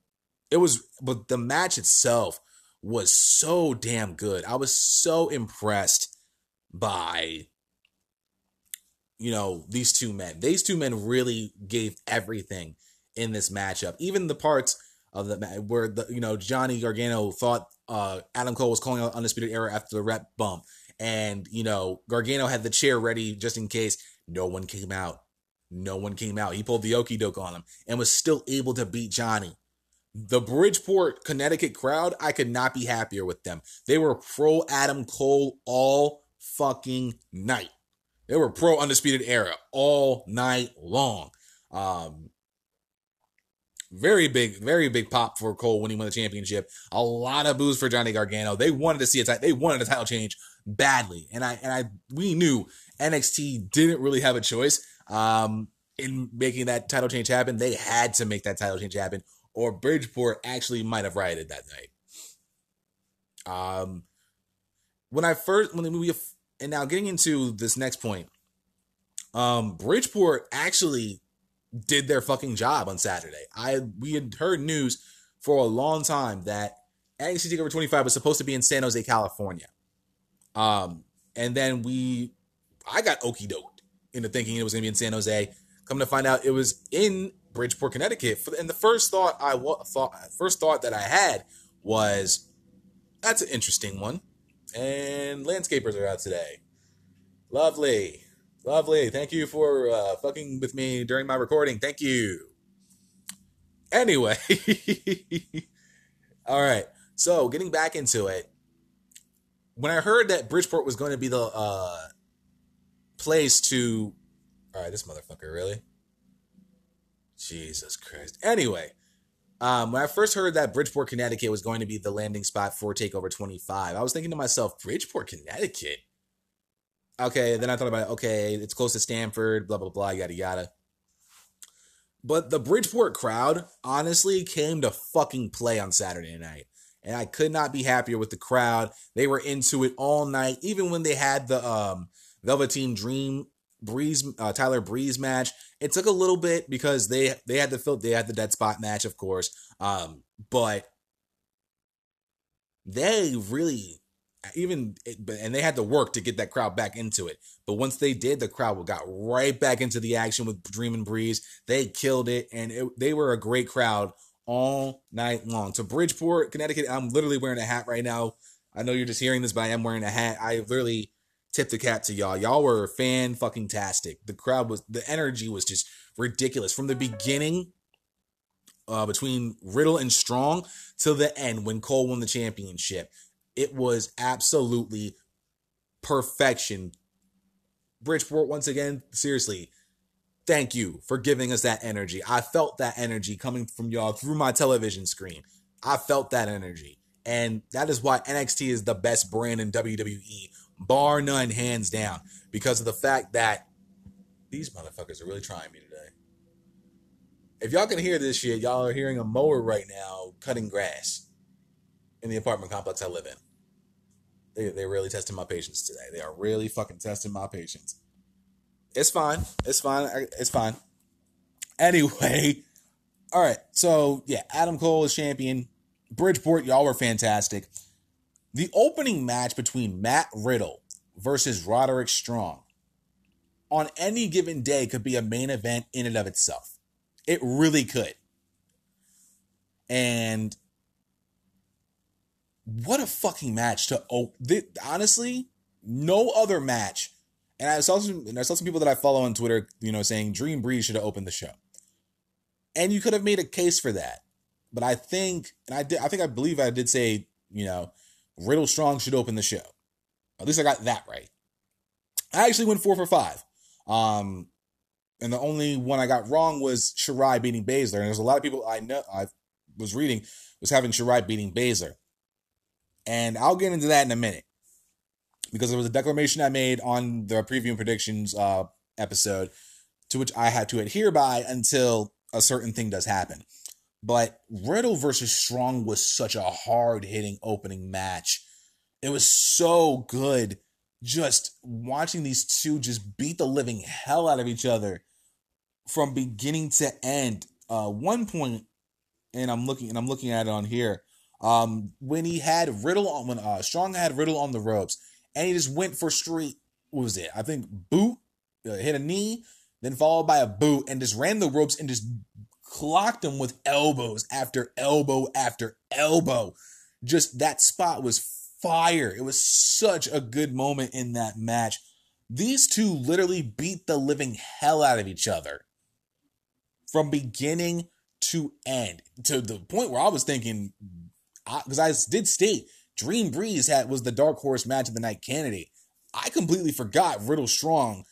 Speaker 1: it was, but the match itself was so damn good. I was so impressed by, you know, these two men. These two men really gave everything in this matchup. Even the parts of the where the you know Johnny Gargano thought uh, Adam Cole was calling out Undisputed Era after the ref bump, and you know Gargano had the chair ready just in case. No one came out. No one came out. He pulled the okey doke on him and was still able to beat Johnny. The Bridgeport, Connecticut crowd, I could not be happier with them. They were pro Adam Cole all fucking night. They were pro Undisputed Era all night long. Um, very big, very big pop for Cole when he won the championship. A lot of boos for Johnny Gargano. They wanted to see a they wanted a title change badly, and I and I we knew NXT didn't really have a choice um, in making that title change happen. They had to make that title change happen, or Bridgeport actually might have rioted that night. Um, when I first when we and now getting into this next point, um, Bridgeport actually did their fucking job on Saturday. I we had heard news for a long time that NXT Takeover 25 was supposed to be in San Jose, California. Um, and then we, I got okey doked into thinking it was going to be in San Jose. Come to find out, it was in Bridgeport, Connecticut. And the first thought I thought, first thought that I had was, that's an interesting one. And landscapers are out today. Lovely. Lovely. Thank you for uh, fucking with me during my recording. Thank you. Anyway. All right. So, getting back into it. When I heard that Bridgeport was going to be the uh, place to. All right, this motherfucker, really? Jesus Christ. Anyway, um, when I first heard that Bridgeport, Connecticut was going to be the landing spot for TakeOver 25, I was thinking to myself, Bridgeport, Connecticut? Okay, then I thought about it. Okay, it's close to Stamford, blah, blah, blah, yada, yada. But the Bridgeport crowd honestly came to fucking play on Saturday night. And I could not be happier with the crowd. They were into it all night, even when they had the um, Velveteen Dream Breeze uh, Tyler Breeze match. It took a little bit because they they had the they had the dead spot match, of course. Um, but they really even and they had to work to get that crowd back into it. But once they did, the crowd got right back into the action with Dream and Breeze. They killed it, and it, they were a great crowd all night long. To Bridgeport, Connecticut, I'm literally wearing a hat right now. I know you're just hearing this, but I am wearing a hat. I literally tipped the cap to y'all. Y'all were fan fucking tastic. The crowd was the energy was just ridiculous from the beginning. Uh, between Riddle and Strong till the end when Cole won the championship it was absolutely perfection. Bridgeport, once again, seriously, thank you for giving us that energy. I felt that energy coming from y'all through my television screen. I felt that energy. And that is why NXT is the best brand in WWE, bar none, hands down, because of the fact that these motherfuckers are really trying me today. If y'all can hear this shit, y'all are hearing a mower right now cutting grass in the apartment complex I live in. They, they're really testing my patience today. They are really fucking testing my patience. It's fine. It's fine. It's fine. Anyway, all right. So, yeah, Adam Cole is champion. Bridgeport, y'all were fantastic. The opening match between Matt Riddle versus Roderick Strong on any given day could be a main event in and of itself. It really could. And what a fucking match to oh honestly no other match. And i saw some and i saw some people that i follow on twitter you know saying dream breeze should have opened the show. And you could have made a case for that. But i think and i did i think i believe i did say you know riddle strong should open the show. At least i got that right. I actually went four for five. Um and the only one i got wrong was shirai beating baszler. And there's a lot of people i know i was reading was having shirai beating baszler and I'll get into that in a minute because there was a declaration I made on the preview and predictions uh, episode to which I had to adhere by until a certain thing does happen. But Riddle versus Strong was such a hard hitting opening match. It was so good just watching these two just beat the living hell out of each other from beginning to end. Uh, one point, and I'm looking and I'm looking at it on here. Um, when he had Riddle on, when uh, Strong had Riddle on the ropes, and he just went for straight, what was it? I think boot, uh, hit a knee, then followed by a boot, and just ran the ropes and just clocked him with elbows after elbow after elbow. Just that spot was fire. It was such a good moment in that match. These two literally beat the living hell out of each other from beginning to end to the point where I was thinking, because I, I did state Dream Breeze had was the dark horse match of the night candidate. I completely forgot Riddle Strong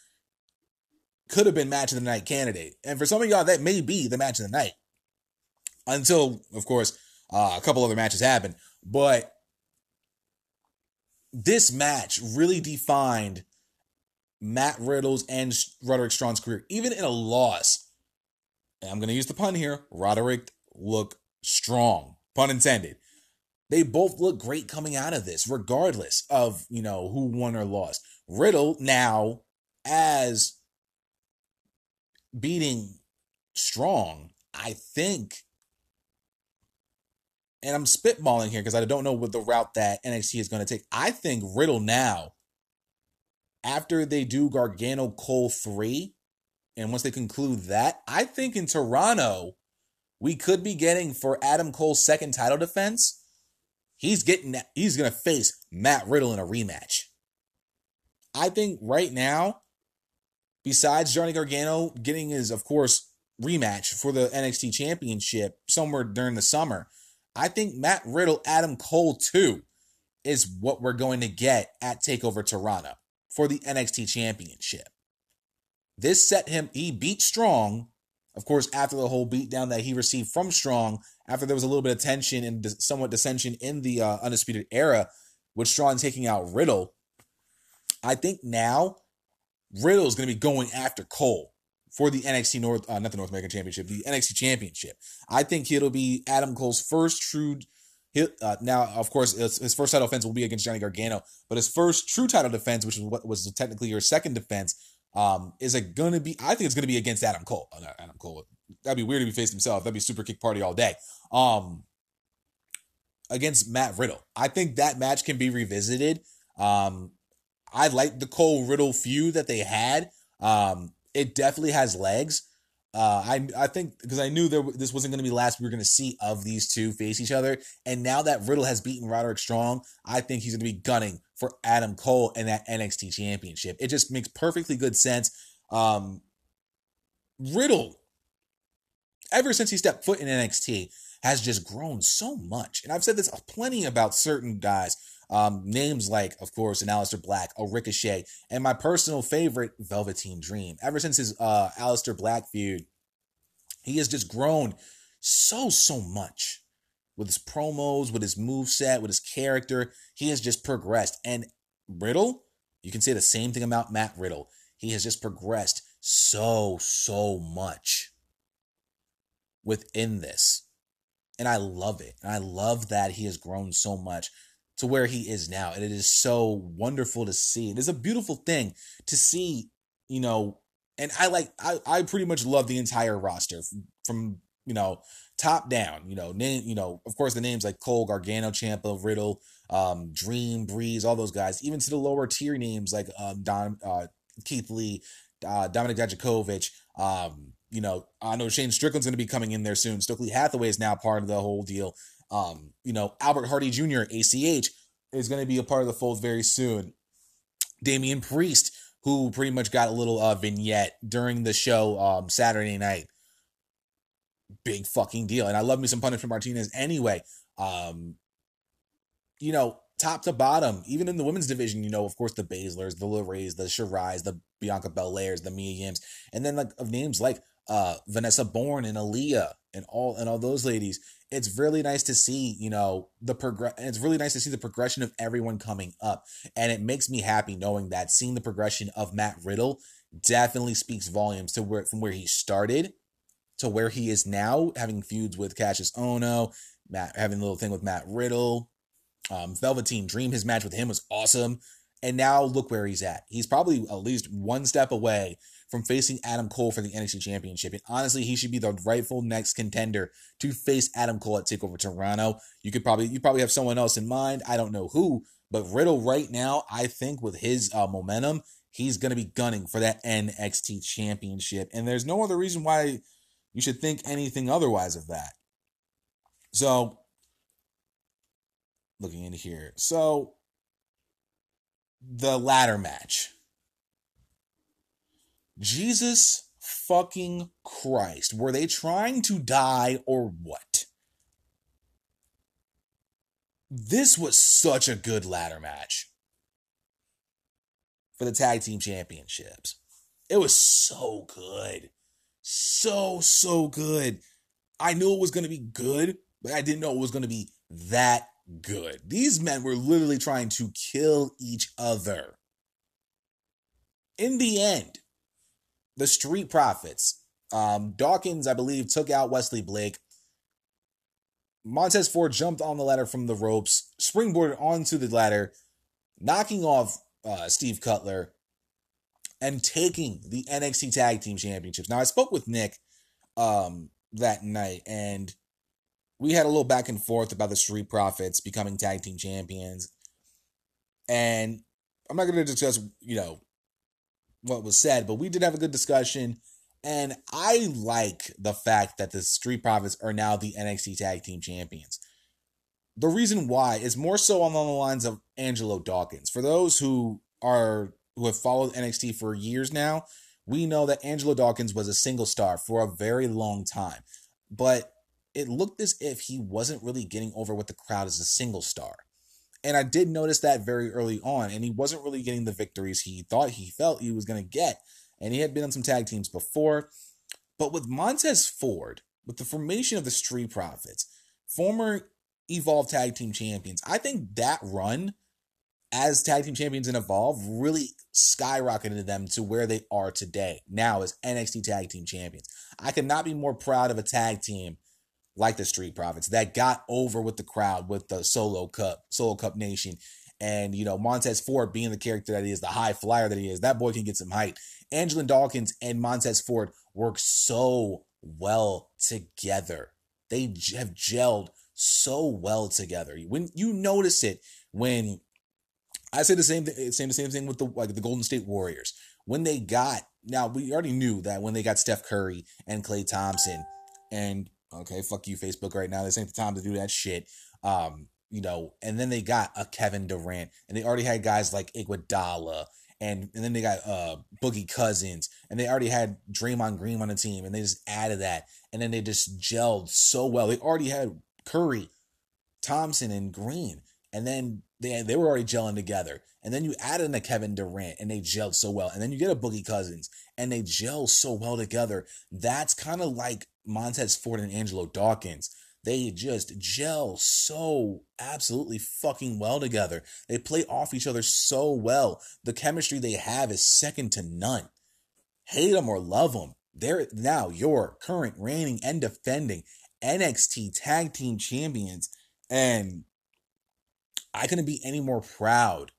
Speaker 1: could have been match of the night candidate, and for some of y'all that may be the match of the night. Until, of course, uh, a couple other matches happened, but this match really defined Matt Riddle's and Roderick Strong's career, even in a loss. And I'm going to use the pun here. Roderick look strong, pun intended. They both look great coming out of this, regardless of you know who won or lost. Riddle now as beating Strong, I think and I'm spitballing here because I don't know what the route that NXT is going to take. I think Riddle now, after they do Gargano Cole 3, and once they conclude that, I think in Toronto, we could be getting for Adam Cole's second title defense. He's getting that. he's gonna face Matt Riddle in a rematch. I think right now, besides Johnny Gargano getting his, of course, rematch for the NXT championship somewhere during the summer, I think Matt Riddle, Adam Cole too, is what we're going to get at TakeOver Toronto for the NXT Championship. This set him, he beat Strong, of course, after the whole beatdown that he received from Strong, after there was a little bit of tension and somewhat dissension in the uh, Undisputed Era, with Strong taking out Riddle. I think now Riddle is going to be going after Cole for the NXT North, uh, not the North American Championship, the NXT Championship. I think it'll be Adam Cole's first true. Uh, now, of course, his first title defense will be against Johnny Gargano, but his first true title defense, which is what was technically your second defense, um, is it going to be? I think it's going to be against Adam Cole. Oh, Adam Cole. That'd be weird if he faced himself. That'd be super kick party all day. Um, against Matt Riddle. I think that match can be revisited. Um, I like the Cole Riddle feud that they had. Um, it definitely has legs. Uh, I I think because I knew there this wasn't going to be last we were going to see of these two face each other, and now that Riddle has beaten Roderick Strong, I think he's going to be gunning for Adam Cole and that NXT Championship. It just makes perfectly good sense. Um, Riddle, ever since he stepped foot in NXT, has just grown so much, and I've said this plenty about certain guys. Um, names like, of course, an Aleister Black, a Ricochet, and my personal favorite, Velveteen Dream. Ever since his uh, Aleister Black feud, he has just grown so, so much with his promos, with his move set, with his character. He has just progressed. And Riddle, you can say the same thing about Matt Riddle. He has just progressed so, so much within this. And I love it. And I love that he has grown so much to where he is now. And it is so wonderful to see. It is a beautiful thing to see, you know, and I like I, I pretty much love the entire roster from, from you know top down. You know, name you know, of course the names like Cole, Gargano, Ciampa, Riddle, um, Dream, Breeze, all those guys, even to the lower tier names like um, Don uh, Keith Lee, uh, Dominik Dijakovic, um, you know, I know Shane Strickland's going to be coming in there soon. Stokely Hathaway is now part of the whole deal. Um, you know, Albert Hardy Jr., ACH, is going to be a part of the fold very soon. Damian Priest, who pretty much got a little uh, vignette during the show um, Saturday night. Big fucking deal. And I love me some Punishment Martinez anyway. Um, you know, top to bottom, even in the women's division, you know, of course, the Baszlers, the LeRae's, the Shirais, the Bianca Belairs, the Mia Yims, and then like of names like uh Vanessa Borne and Aliyah and all and all those ladies it's really nice to see, you know, the progress. It's really nice to see the progression of everyone coming up, and it makes me happy knowing that seeing the progression of Matt Riddle definitely speaks volumes to where from where he started to where he is now, having feuds with Kassius Ohno, Matt having a little thing with Matt Riddle, um, Velveteen Dream. His match with him was awesome, and now look where he's at. He's probably at least one step away from facing Adam Cole for the NXT Championship. And honestly, he should be the rightful next contender to face Adam Cole at Takeover Toronto. You could probably you probably have someone else in mind. I don't know who, but Riddle right now, I think with his uh, momentum, he's going to be gunning for that NXT Championship. And there's no other reason why you should think anything otherwise of that. So, looking into here. So, the ladder match. Jesus fucking Christ. Were they trying to die or what? This was such a good ladder match for the tag team championships. It was so good. So, so good. I knew it was going to be good, but I didn't know it was going to be that good. These men were literally trying to kill each other. In the end, the Street Profits, um, Dawkins, I believe, took out Wesley Blake. Montez Ford jumped on the ladder from the ropes, springboarded onto the ladder, knocking off uh, Steve Cutler and taking the NXT Tag Team Championships. Now, I spoke with Nick um, that night, and we had a little back and forth about the Street Profits becoming tag team champions. And I'm not going to discuss, you know, what was said, but we did have a good discussion. And I like the fact that the Street Profits are now the NXT Tag Team Champions. The reason why is more so along the lines of Angelo Dawkins. For those who are who have followed NXT for years now, we know that Angelo Dawkins was a single star for a very long time. But it looked as if he wasn't really getting over with the crowd as a single star. And I did notice that very early on, and he wasn't really getting the victories he thought he felt he was going to get. And he had been on some tag teams before. But with Montez Ford, with the formation of the Street Profits, former Evolve Tag Team Champions, I think that run as Tag Team Champions in Evolve really skyrocketed them to where they are today, now as NXT Tag Team Champions. I could not be more proud of a tag team like the Street Profits that got over with the crowd with the Solo Cup, Solo Cup Nation. And, you know, Montez Ford being the character that he is, the high flyer that he is, that boy can get some height. Angelo Dawkins and Montez Ford work so well together. They have gelled so well together. When you notice it, when I say the same thing, same same thing with the like the Golden State Warriors. When they got now, we already knew that when they got Steph Curry and Klay Thompson and Okay, fuck you, Facebook, right now. This ain't the time to do that shit. Um, you know, and then they got a Kevin Durant, and they already had guys like Iguodala, and and then they got uh Boogie Cousins, and they already had Draymond Green on the team, and they just added that, and then they just gelled so well. They already had Curry, Thompson, and Green, and then they they were already gelling together. And then you add in a Kevin Durant and they gel so well. And then you get a Boogie Cousins and they gel so well together. That's kind of like Montez Ford and Angelo Dawkins. They just gel so absolutely fucking well together. They play off each other so well. The chemistry they have is second to none. Hate them or love them. They're now your current reigning and defending NXT Tag Team Champions. And I couldn't be any more proud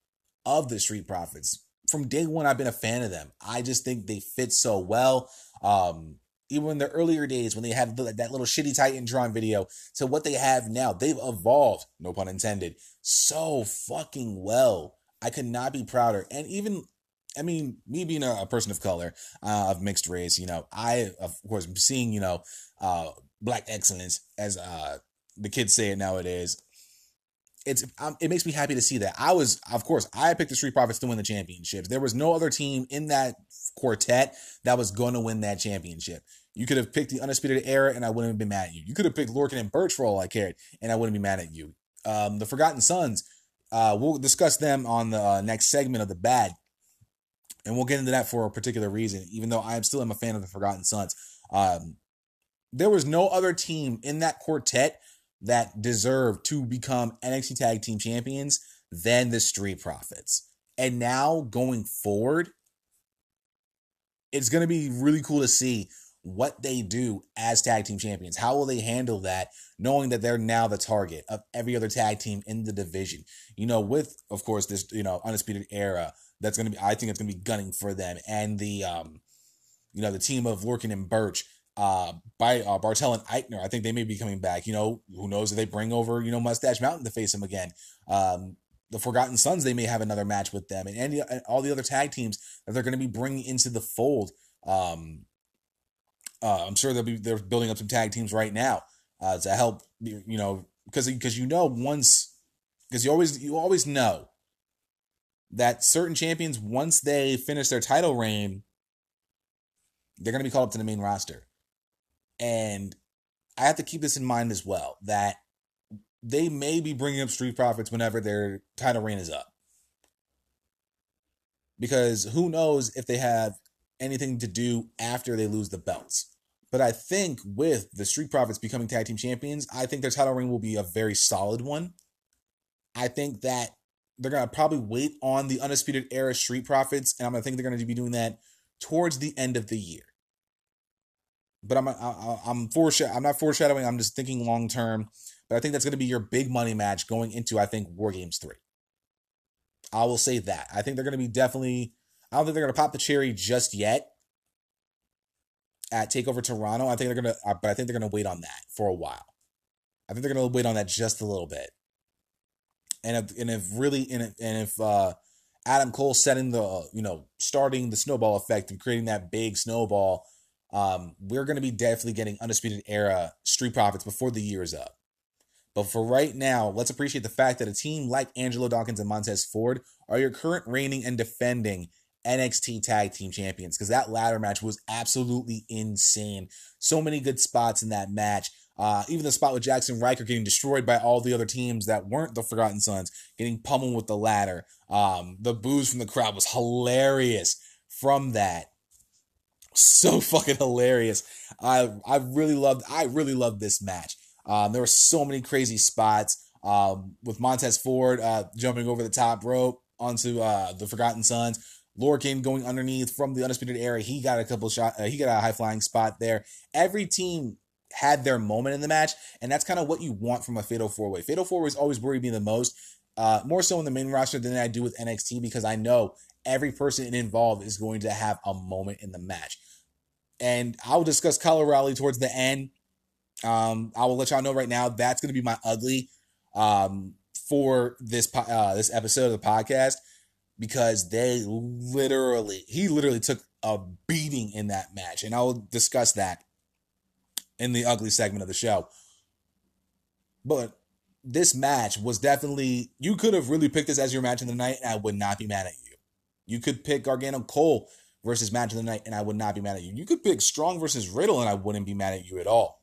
Speaker 1: of the Street Profits. From day one, I've been a fan of them. I just think they fit so well. Um, even in the earlier days when they had that little shitty Titantron video to what they have now, they've evolved, no pun intended, so fucking well. I could not be prouder. And even, I mean, me being a, a person of color, uh, of mixed race, you know, I, of course, seeing, you know, uh, black excellence, as uh, the kids say it nowadays, it's um, it makes me happy to see that. I was, of course, I picked the Street Profits to win the championships. There was no other team in that quartet that was going to win that championship. You could have picked the Undisputed Era, and I wouldn't have been mad at you. You could have picked Lorcan and Burch for all I cared, and I wouldn't be mad at you. Um, the Forgotten Sons, uh, we'll discuss them on the uh, next segment of the bad, and we'll get into that for a particular reason. Even though I am still am a fan of the Forgotten Sons, um, there was no other team in that quartet that deserve to become NXT Tag Team Champions than the Street Profits. And now going forward, it's going to be really cool to see what they do as tag team champions. How will they handle that, knowing that they're now the target of every other tag team in the division? You know, with of course this you know undisputed era that's going to be. I think it's going to be gunning for them, and the um, you know, the team of Lorcan and Burch. Uh, by uh, Barthel and Eichner. I think they may be coming back. You know, who knows if they bring over you know Mustache Mountain to face him again. Um, the Forgotten Sons, they may have another match with them, and, and, and all the other tag teams that they're going to be bringing into the fold. Um, uh, I'm sure they'll be they're building up some tag teams right now uh, to help you know because because you know once because you always you always know that certain champions, once they finish their title reign, they're going to be called up to the main roster. And I have to keep this in mind as well that they may be bringing up Street Profits whenever their title reign is up. Because who knows if they have anything to do after they lose the belts. But I think with the Street Profits becoming tag team champions, I think their title reign will be a very solid one. I think that they're gonna probably wait on the undisputed era Street Profits, and I'm gonna think they're gonna be doing that towards the end of the year. But I'm I, I'm foreshadow I'm not foreshadowing. I'm just thinking long term. But I think that's gonna be your big money match going into I think War Games three. I will say that I think they're gonna be definitely. I don't think they're gonna pop the cherry just yet at Takeover Toronto. I think they're gonna, uh, but I think they're gonna wait on that for a while. I think they're gonna wait on that just a little bit. And if and if really and if, and if uh, Adam Cole setting the you know starting the snowball effect and creating that big snowball, um, we're gonna be definitely getting undisputed era Street Profits before the year is up. But for right now, let's appreciate the fact that a team like Angelo Dawkins and Montez Ford are your current reigning and defending NXT Tag Team Champions because that ladder match was absolutely insane. So many good spots in that match. Uh, even the spot with Jaxson Ryker getting destroyed by all the other teams that weren't the Forgotten Sons, getting pummeled with the ladder. Um, the boos from the crowd was hilarious from that. So fucking hilarious. I I really loved I really loved this match. Um, there were so many crazy spots um, with Montez Ford uh, jumping over the top rope onto uh, the Forgotten Sons. Lorcan going underneath from the undisputed era. He got a couple shot. Uh, he got a high flying spot there. Every team had their moment in the match, and that's kind of what you want from a fatal four way. Fatal four ways always worry me the most, uh, more so in the main roster than I do with NXT because I know every person involved is going to have a moment in the match. And I'll discuss Kyle O'Reilly towards the end. Um, I will let y'all know right now that's going to be my ugly um, for this uh, this episode of the podcast because they literally, he literally took a beating in that match. And I will discuss that in the ugly segment of the show. But this match was definitely, you could have really picked this as your match of the night, and I would not be mad at you. You could pick Gargano Cole versus match of the night, and I would not be mad at you. You could pick Strong versus Riddle, and I wouldn't be mad at you at all.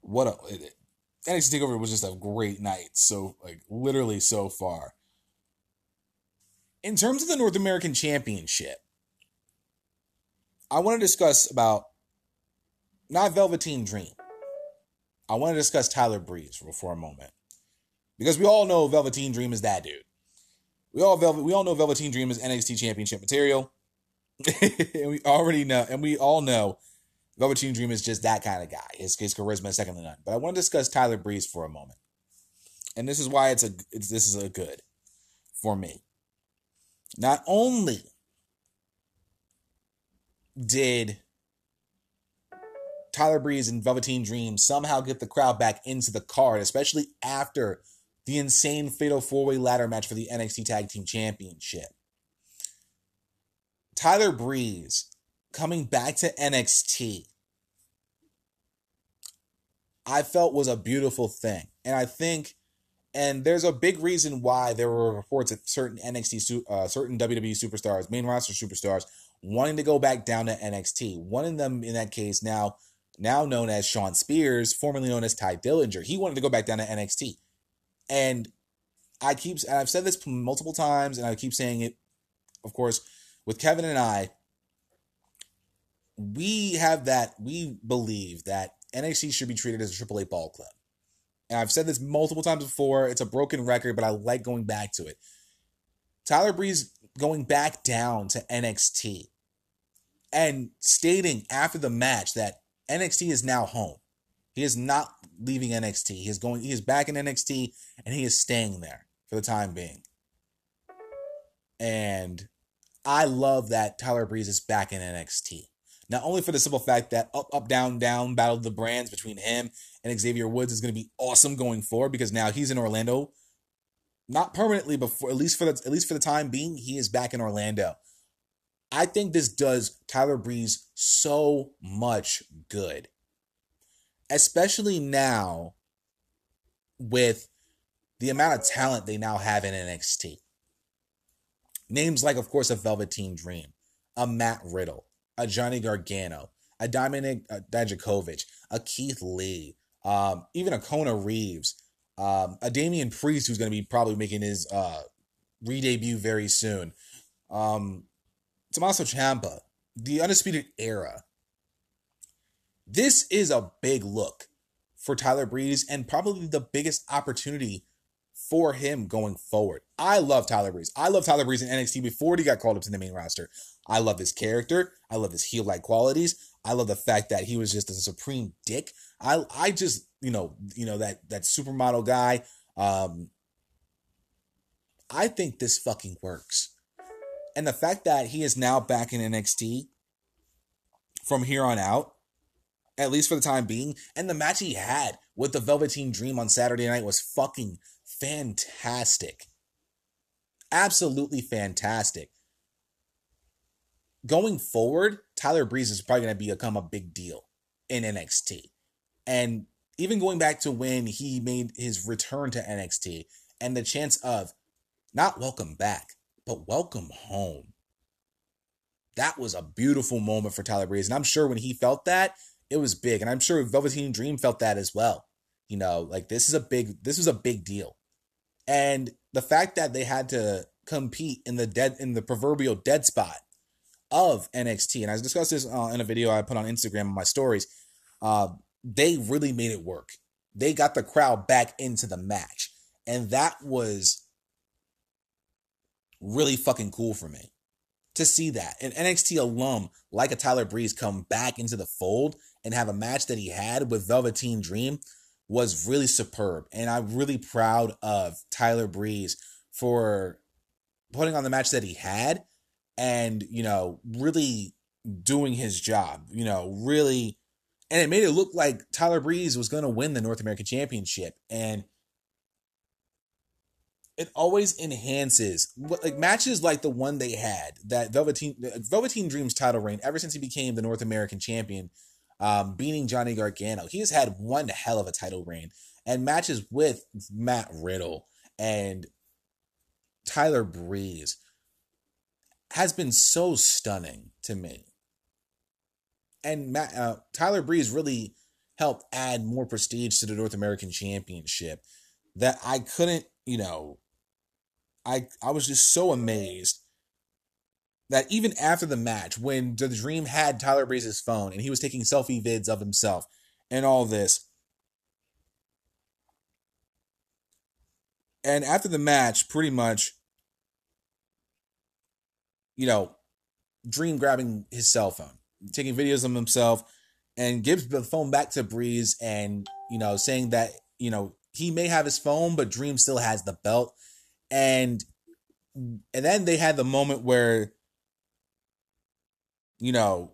Speaker 1: What a NXT Takeover was just a great night. So like literally so far. In terms of the North American Championship, I want to discuss about not Velveteen Dream. I want to discuss Tyler Breeze for a moment. Because we all know Velveteen Dream is that dude. We all Velvet, we all know Velveteen Dream is NXT Championship material. and we already know, and we all know Velveteen Dream is just that kind of guy. His, his charisma is second to none. But I want to discuss Tyler Breeze for a moment, and this is why it's a it's, this is a good for me. Not only did Tyler Breeze and Velveteen Dream somehow get the crowd back into the card, especially after the insane fatal four way ladder match for the NXT Tag Team Championship. Tyler Breeze coming back to NXT, I felt was a beautiful thing. And I think, and there's a big reason why there were reports that certain NXT, uh, certain WWE superstars, main roster superstars, wanting to go back down to NXT. One of them, in that case, now now known as Shawn Spears, formerly known as Tye Dillinger, he wanted to go back down to NXT. And I keep, and I've said this multiple times, and I keep saying it, of course, with Kevin and I, we have that, we believe that NXT should be treated as a AAA ball club. And I've said this multiple times before. It's a broken record, but I like going back to it. Tyler Breeze going back down to NXT and stating after the match that NXT is now home. He is not leaving NXT. He is going he is back in NXT and he is staying there for the time being. And I love that Tyler Breeze is back in NXT. Not only for the simple fact that up, up, down, down battle of the brands between him and Xavier Woods is going to be awesome going forward because now he's in Orlando, not permanently, but for, at least for the at least for the time being, he is back in Orlando. I think this does Tyler Breeze so much good, especially now with the amount of talent they now have in NXT. Names like, of course, a Velveteen Dream, a Matt Riddle, a Johnny Gargano, a Dominik uh, Dijakovic, a Keith Lee, um, even a Kona Reeves, um, a Damian Priest who's going to be probably making his uh, re-debut very soon, um, Tommaso Ciampa, the Undisputed Era. This is a big look for Tyler Breeze and probably the biggest opportunity for him going forward. I love Tyler Breeze. I love Tyler Breeze in NXT before he got called up to the main roster. I love his character. I love his heel like qualities. I love the fact that he was just a supreme dick. I I just you know you know that that supermodel guy. Um, I think this fucking works, and the fact that he is now back in NXT from here on out, at least for the time being, and the match he had with the Velveteen Dream on Saturday night was fucking fantastic. Absolutely fantastic. Going forward, Tyler Breeze is probably going to become a big deal in NXT. And even going back to when he made his return to NXT and the chance of not welcome back, but welcome home. That was a beautiful moment for Tyler Breeze. And I'm sure when he felt that, it was big. And I'm sure Velveteen Dream felt that as well. You know, like this is a big this was a big deal. And the fact that they had to compete in the dead in the proverbial dead spot of NXT, and I discussed this uh, in a video I put on Instagram on my stories. Uh, they really made it work. They got the crowd back into the match, and that was really fucking cool for me to see that an NXT alum like a Tyler Breeze come back into the fold and have a match that he had with Velveteen Dream was really superb. And I'm really proud of Tyler Breeze for putting on the match that he had and, you know, really doing his job, you know, really. And it made it look like Tyler Breeze was going to win the North American Championship. And it always enhances like matches like the one they had that Velveteen Velveteen Dreams title reign ever since he became the North American champion um, beating Johnny Gargano. He has had one hell of a title reign and matches with Matt Riddle and Tyler Breeze has been so stunning to me. And Matt, uh, Tyler Breeze really helped add more prestige to the North American Championship that I couldn't, you know, I I was just so amazed that even after the match, when the Dream had Tyler Breeze's phone and he was taking selfie vids of himself and all this, and after the match, pretty much, you know, Dream grabbing his cell phone, taking videos of himself, and gives the phone back to Breeze, and you know, saying that you know he may have his phone, but Dream still has the belt, and and then they had the moment where you know,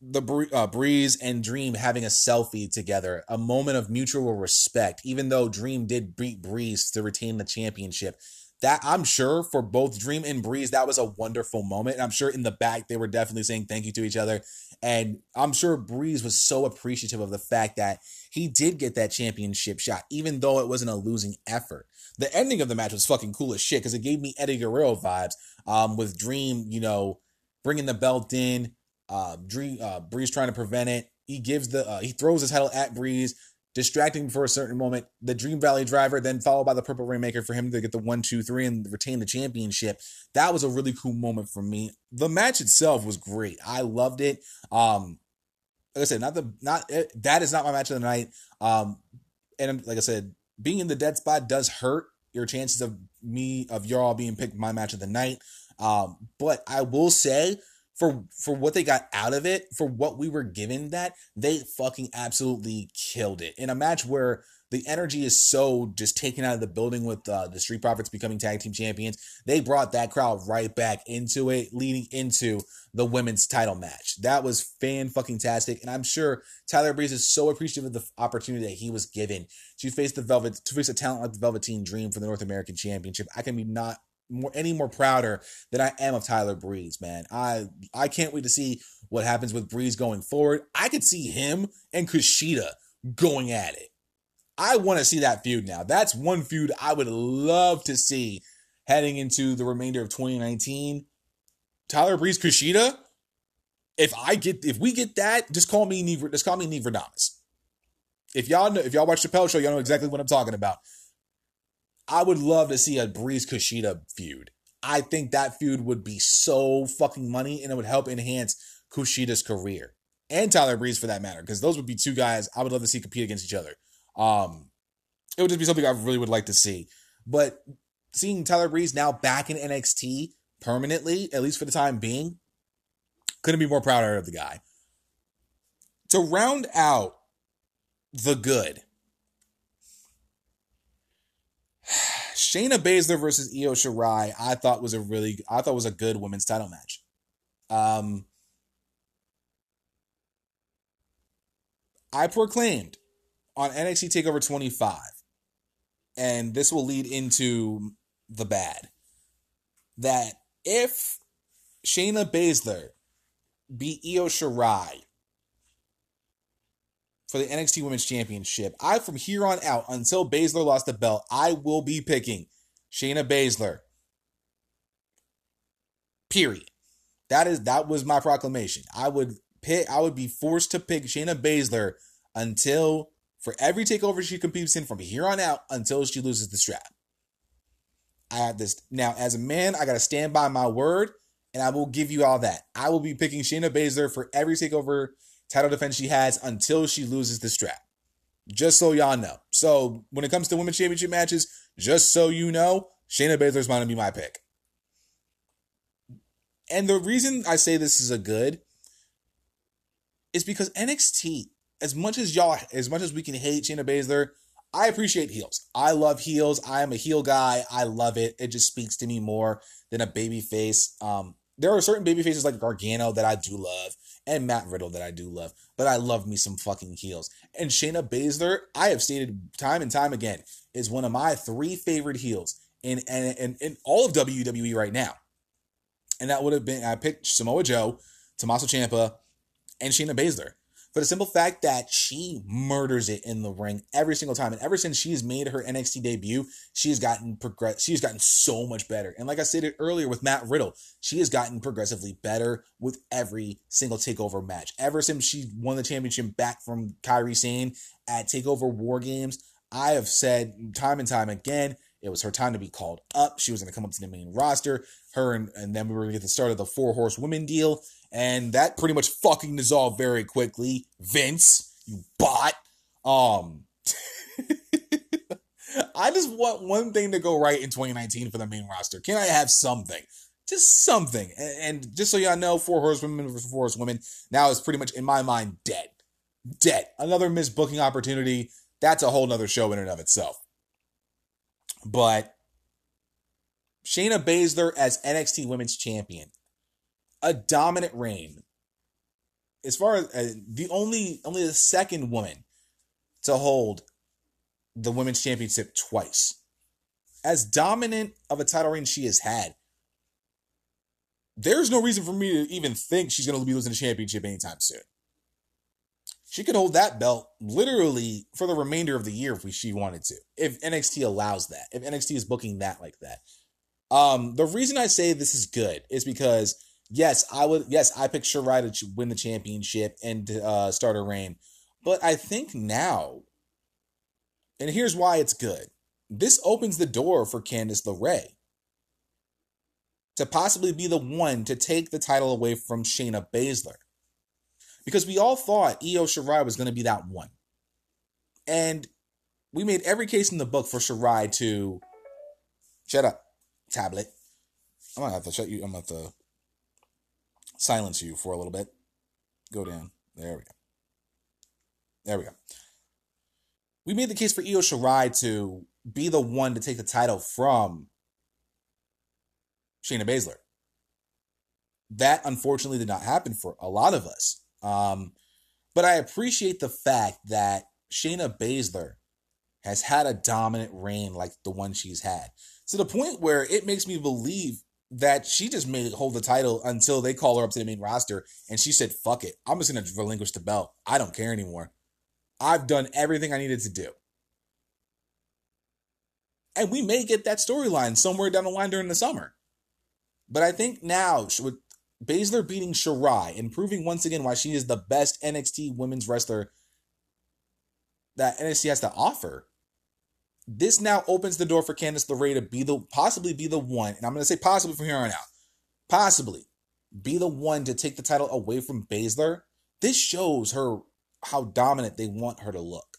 Speaker 1: the uh, Breeze and Dream having a selfie together, a moment of mutual respect, even though Dream did beat Breeze to retain the championship. That I'm sure for both Dream and Breeze, that was a wonderful moment. And I'm sure in the back they were definitely saying thank you to each other. And I'm sure Breeze was so appreciative of the fact that he did get that championship shot, even though it wasn't a losing effort. The ending of the match was fucking cool as shit because it gave me Eddie Guerrero vibes um, with Dream, you know, bringing the belt in. Uh, Dream, uh, Breeze trying to prevent it. He gives the uh, he throws his title at Breeze, distracting for a certain moment. The Dream Valley Driver, then followed by the Purple Rainmaker for him to get the one, two, three, and retain the championship. That was a really cool moment for me. The match itself was great. I loved it. Um, like I said, not the not it, eh, that is not my match of the night. Um, and like I said, being in the dead spot does hurt your chances of me of y'all being picked my match of the night. Um, but I will say for for what they got out of it, for what we were given that, they fucking absolutely killed it. In a match where the energy is so just taken out of the building with uh, the Street Profits becoming tag team champions. They brought that crowd right back into it, leading into the women's title match. That was fan fucking tastic, and I'm sure Tyler Breeze is so appreciative of the opportunity that he was given to face the Velvet, to face a talent like the Velveteen Dream for the North American Championship. I can be not more any more prouder than I am of Tyler Breeze, man. I I can't wait to see what happens with Breeze going forward. I could see him and Kushida going at it. I want to see that feud now. That's one feud I would love to see heading into the remainder of 2019. Tyler Breeze Kushida. If I get if we get that, just call me Neve, just call me Neve If y'all know, if y'all watch the Chappelle show, y'all know exactly what I'm talking about. I would love to see a Breeze Kushida feud. I think that feud would be so fucking money and it would help enhance Kushida's career and Tyler Breeze for that matter, because those would be two guys I would love to see compete against each other. Um, it would just be something I really would like to see. But seeing Tyler Breeze now back in NXT permanently, at least for the time being, couldn't be more prouder of the guy. To round out the good, Shayna Baszler versus Io Shirai, I thought was a really, I thought was a good women's title match. Um, I proclaimed on NXT Takeover 25, and this will lead into the bad, that if Shayna Baszler beat Io Shirai for the NXT Women's Championship, I from here on out until Baszler lost the belt, I will be picking Shayna Baszler. Period. That is that was my proclamation. I would pick I would be forced to pick Shayna Baszler until for every takeover she competes in from here on out until she loses the strap. I have this now as a man, I gotta stand by my word, and I will give you all that. I will be picking Shayna Baszler for every takeover title defense she has until she loses the strap. Just so y'all know. So when it comes to women's championship matches, just so you know, Shayna Baszler's going to be my pick. And the reason I say this is a good is because NXT as much as y'all, as much as we can hate Shayna Baszler, I appreciate heels. I love heels. I am a heel guy. I love it. It just speaks to me more than a baby face. Um, there are certain baby faces like Gargano that I do love, and Matt Riddle that I do love, but I love me some fucking heels. And Shayna Baszler, I have stated time and time again, is one of my three favorite heels in in, in, in all of WWE right now. And that would have been I picked Samoa Joe, Tommaso Ciampa, and Shayna Baszler for the simple fact that she murders it in the ring every single time. And ever since she's made her NXT debut, she has gotten progress. She has gotten so much better. And like I said earlier with Matt Riddle, she has gotten progressively better with every single takeover match. Ever since she won the championship back from Kairi Sane at Takeover War Games, I have said time and time again. It was her time to be called up. She was going to come up to the main roster. Her and, and then we were going to get the start of the four horse women deal and that pretty much fucking dissolved very quickly. Vince, you bot. Um, I just want one thing to go right in 2019 for the main roster. Can I have something? Just something. And, just so y'all know, Four Horsewomen versus Four Horsewomen now is pretty much, in my mind, dead. Dead. Another missed booking opportunity. That's a whole nother show in and of itself. But Shayna Baszler as NXT Women's Champion a dominant reign. As far as uh, the only only the second woman to hold the women's championship twice. As dominant of a title reign she has had, there's no reason for me to even think she's going to be losing the championship anytime soon. She could hold that belt literally for the remainder of the year if she wanted to. If NXT allows that. If NXT is booking that like that. Um, the reason I say this is good is because yes, I would. Yes, I picked Shirai to win the championship and uh, start a reign. But I think now, and here's why it's good. This opens the door for Candice LeRae to possibly be the one to take the title away from Shayna Baszler. Because we all thought Io Shirai was going to be that one. And we made every case in the book for Shirai to shut up, tablet. I'm gonna have to shut you. I'm gonna have to silence you for a little bit. Go down. There we go. There we go. We made the case for Io Shirai to be the one to take the title from Shayna Baszler. That unfortunately did not happen for a lot of us. Um, but I appreciate the fact that Shayna Baszler has had a dominant reign like the one she's had to the point where it makes me believe that she just made it hold the title until they call her up to the main roster and she said, fuck it. I'm just going to relinquish the belt. I don't care anymore. I've done everything I needed to do. And we may get that storyline somewhere down the line during the summer. But I think now, with Baszler beating Shirai and proving once again why she is the best NXT women's wrestler that NXT has to offer, this now opens the door for Candice LeRae to be the possibly be the one, and I'm going to say possibly from here on out, possibly be the one to take the title away from Baszler. This shows her how dominant they want her to look.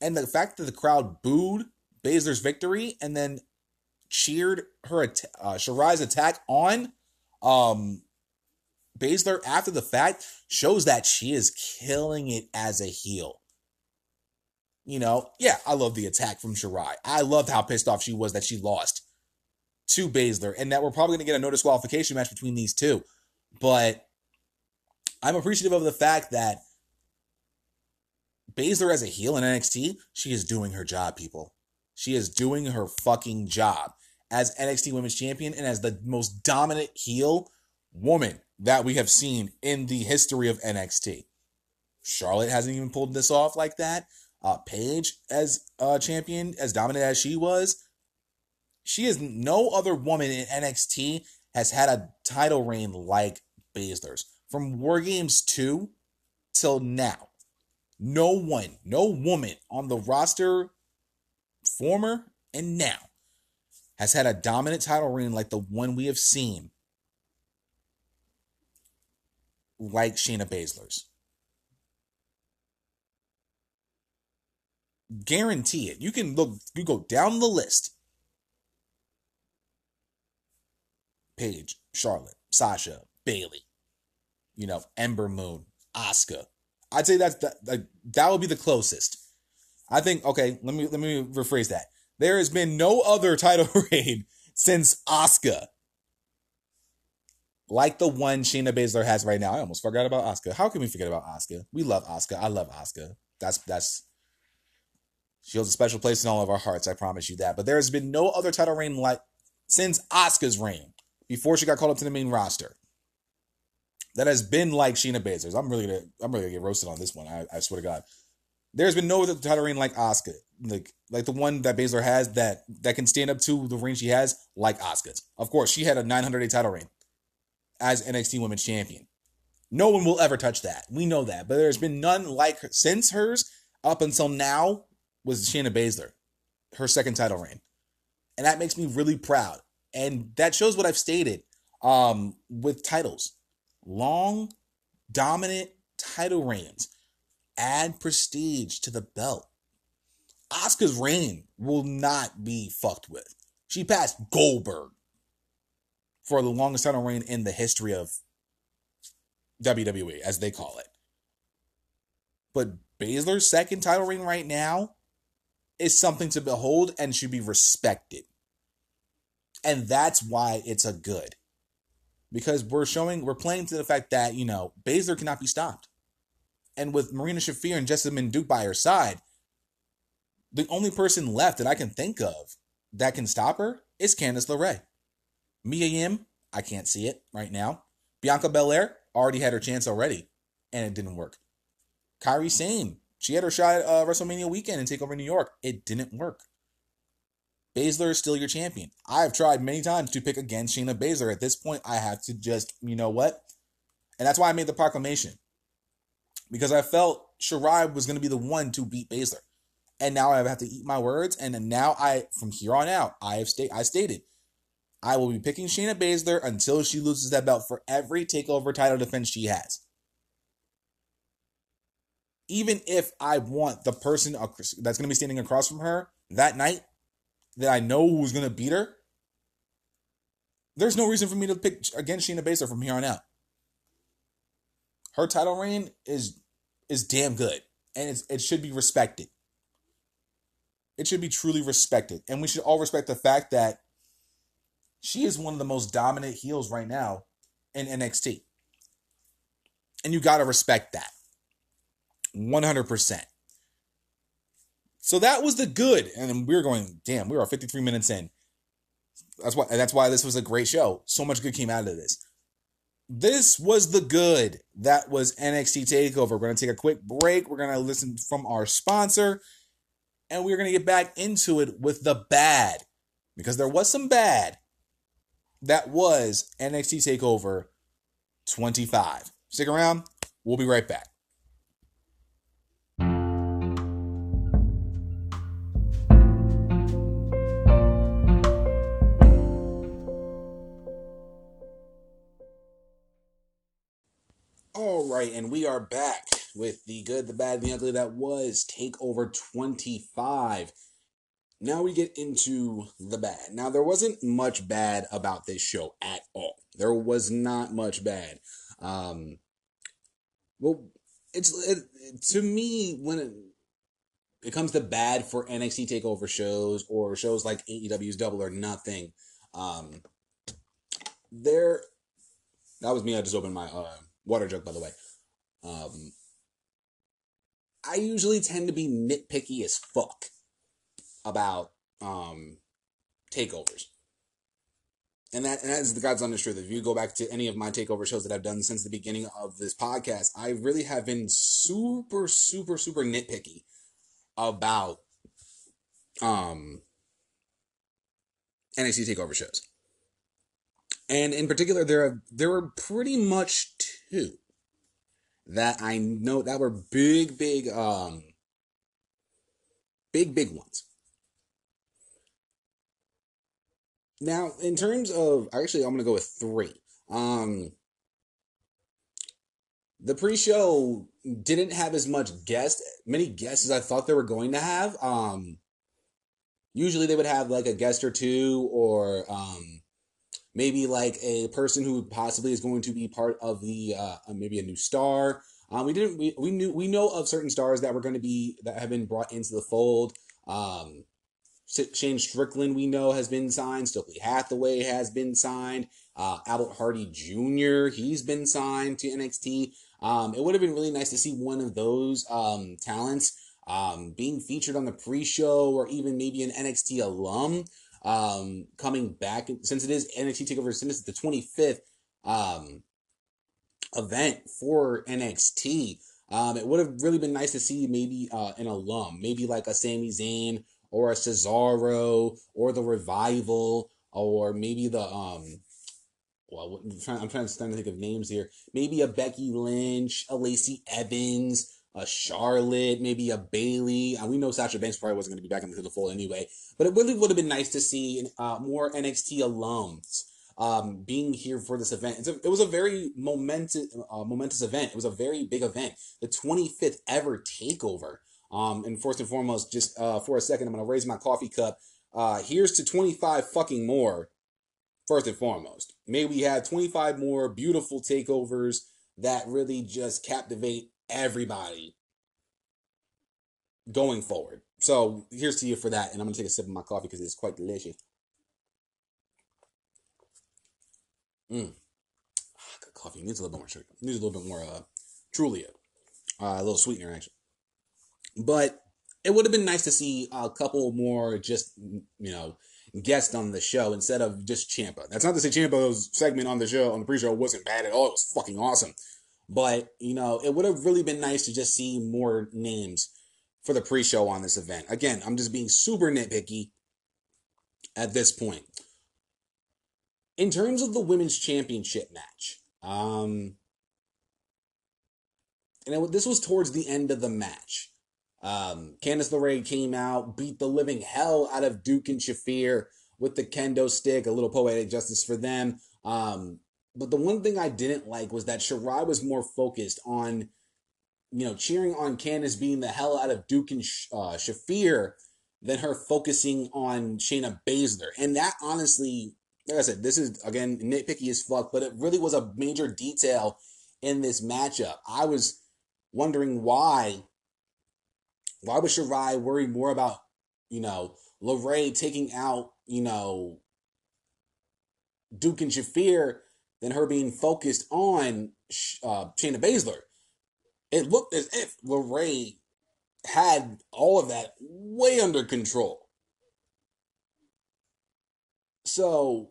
Speaker 1: And the fact that the crowd booed Baszler's victory and then cheered her uh, Shirai's attack on um Baszler after the fact shows that she is killing it as a heel. You know, yeah, I love the attack from Shirai. I loved how pissed off she was that she lost to Baszler and that we're probably going to get a no disqualification match between these two. But I'm appreciative of the fact that Baszler as a heel in NXT, she is doing her job, people. She is doing her fucking job as NXT Women's Champion and as the most dominant heel woman that we have seen in the history of NXT. Charlotte hasn't even pulled this off like that. Uh, Paige as a champion, as dominant as she was, she is no other woman in NXT has had a title reign like Baszler's. From War Games 2 till now, no one, no woman on the roster, former and now, has had a dominant title reign like the one we have seen, like Shayna Baszler's. Guarantee it. You can look, you go down the list Paige, Charlotte, Sasha, Bayley, you know, Ember Moon, Asuka. I'd say that's that, like, that would be the closest. I think okay, let me let me rephrase that. There has been no other title reign since Asuka like the one Shayna Baszler has right now. I almost forgot about Asuka. How can we forget about Asuka? We love Asuka. I love Asuka. That's that's she holds a special place in all of our hearts. I promise you that. But there has been no other title reign like since Asuka's reign before she got called up to the main roster. That has been like Shayna Baszler's. I'm really gonna I'm really gonna get roasted on this one. I, I swear to God. There's been no other title reign like Asuka, like like the one that Baszler has that that can stand up to the reign she has, like Asuka's. Of course, she had a 900 day title reign as NXT Women's Champion. No one will ever touch that. We know that, but there's been none like since hers up until now was Shayna Baszler, her second title reign, and that makes me really proud and that shows what I've stated um, with titles. Long, dominant title reigns add prestige to the belt. Asuka's reign will not be fucked with. She passed Goldberg for the longest title reign in the history of WWE, as they call it. But Baszler's second title reign right now is something to behold and should be respected. And that's why it's a good. Because we're showing, we're playing to the fact that, you know, Baszler cannot be stopped. And with Marina Shafir and Jessamyn Duke by her side, the only person left that I can think of that can stop her is Candice LeRae. Mia Yim, I can't see it right now. Bianca Belair already had her chance already, and it didn't work. Kairi Sane, she had her shot at uh, WrestleMania weekend and take over New York. It didn't work. Baszler is still your champion. I've tried many times to pick against Shayna Baszler. At this point, I have to just, you know what? And that's why I made the proclamation. Because I felt Shirai was going to be the one to beat Baszler. And now I have to eat my words. And now I, from here on out, I have sta- I stated, I will be picking Shayna Baszler until she loses that belt for every takeover title defense she has. Even if I want the person that's going to be standing across from her that night that I know who's going to beat her, there's no reason for me to pick against Shayna Baszler from here on out. Her title reign is is damn good, and it should be respected. It should be truly respected, and we should all respect the fact that she is one of the most dominant heels right now in NXT, and you got to respect that, one hundred percent. So that was the good. And we were going, damn, we are 53 minutes in. That's why that's why this was a great show. So much good came out of this. This was the good. That was NXT Takeover. We're gonna take a quick break. We're gonna listen from our sponsor. and we're going to get back into it with the bad because there was some bad that was NXT TakeOver 25. Stick around. We'll be right back. Right, and we are back with the good, the bad, the ugly that was Takeover 25. Now we get into the bad. Now, there wasn't much bad about this show at all. There was not much bad. Um, well, it's it, to me when it, it comes to bad for NXT Takeover shows or shows like AEW's Double or Nothing. Um, there, that was me. I just opened my uh, water jug, by the way. Um, I usually tend to be nitpicky as fuck about um, takeovers. And that and that is the God's honest truth. If you go back to any of my takeover shows that I've done since the beginning of this podcast, I really have been super, super, super nitpicky about um NXT takeover shows. And in particular, there are there were pretty much two that I know that were big, big, um, big, big ones. Now, in terms of actually, I'm gonna go with three. Um, the pre-show didn't have as much guest, many guests as I thought they were going to have. Um, usually they would have like a guest or two, or um, maybe like a person who possibly is going to be part of the uh, maybe a new star. Um, we didn't we, we knew we know of certain stars that were going to be that have been brought into the fold. Um, Shane Strickland, we know, has been signed. Stokely Hathaway has been signed. Uh, Albert Hardie Jr., he's been signed to NXT. Um, it would have been really nice to see one of those um, talents um, being featured on the pre show or even maybe an NXT alum um, coming back. Since it is NXT TakeOver, since it's the 25th um, event for NXT, um, it would have really been nice to see maybe uh, an alum, maybe like a Sami Zayn or a Cesaro or the Revival or maybe the um well I'm trying I'm trying to think of names here. Maybe a Becky Lynch, a Lacey Evans, a Charlotte, maybe a Bayley. Uh, we know Sasha Banks probably wasn't going to be back into the fold anyway, but it really would have been nice to see uh, more NXT alums um, being here for this event. A, it was a very momentous, uh, momentous event. It was a very big event. The 25th ever takeover. Um, and first and foremost, just uh, for a second, I'm going to raise my coffee cup. Uh, here's to 25 fucking more, first and foremost. May we have 25 more beautiful takeovers that really just captivate everybody going forward. So here's to you for that. And I'm going to take a sip of my coffee because it's quite delicious. Mmm. Good Coffee needs a little bit more sugar. Needs a little bit more uh, Truvia. Uh, a little sweetener, actually. But it would have been nice to see a couple more just, you know, guests on the show instead of just Ciampa. That's not to say Ciampa's segment on the show, on the pre-show, wasn't bad at all. It was fucking awesome. But, you know, it would have really been nice to just see more names for the pre-show on this event. Again, I'm just being super nitpicky at this point. In terms of the women's championship match, um, and it, this was towards the end of the match. Um, Candice LeRae came out, beat the living hell out of Duke and Shafir with the kendo stick, a little poetic justice for them. Um, but the one thing I didn't like was that Shirai was more focused on, you know, cheering on Candice being the hell out of Duke and uh, Shafir than her focusing on Shayna Baszler. And that honestly, like I said, this is again nitpicky as fuck, but it really was a major detail in this matchup. I was wondering why why would Shirai worry more about, you know, LeRae taking out, you know, Duke and Shafir than her being focused on uh, Shayna Baszler? It looked as if LeRae had all of that way under control. So,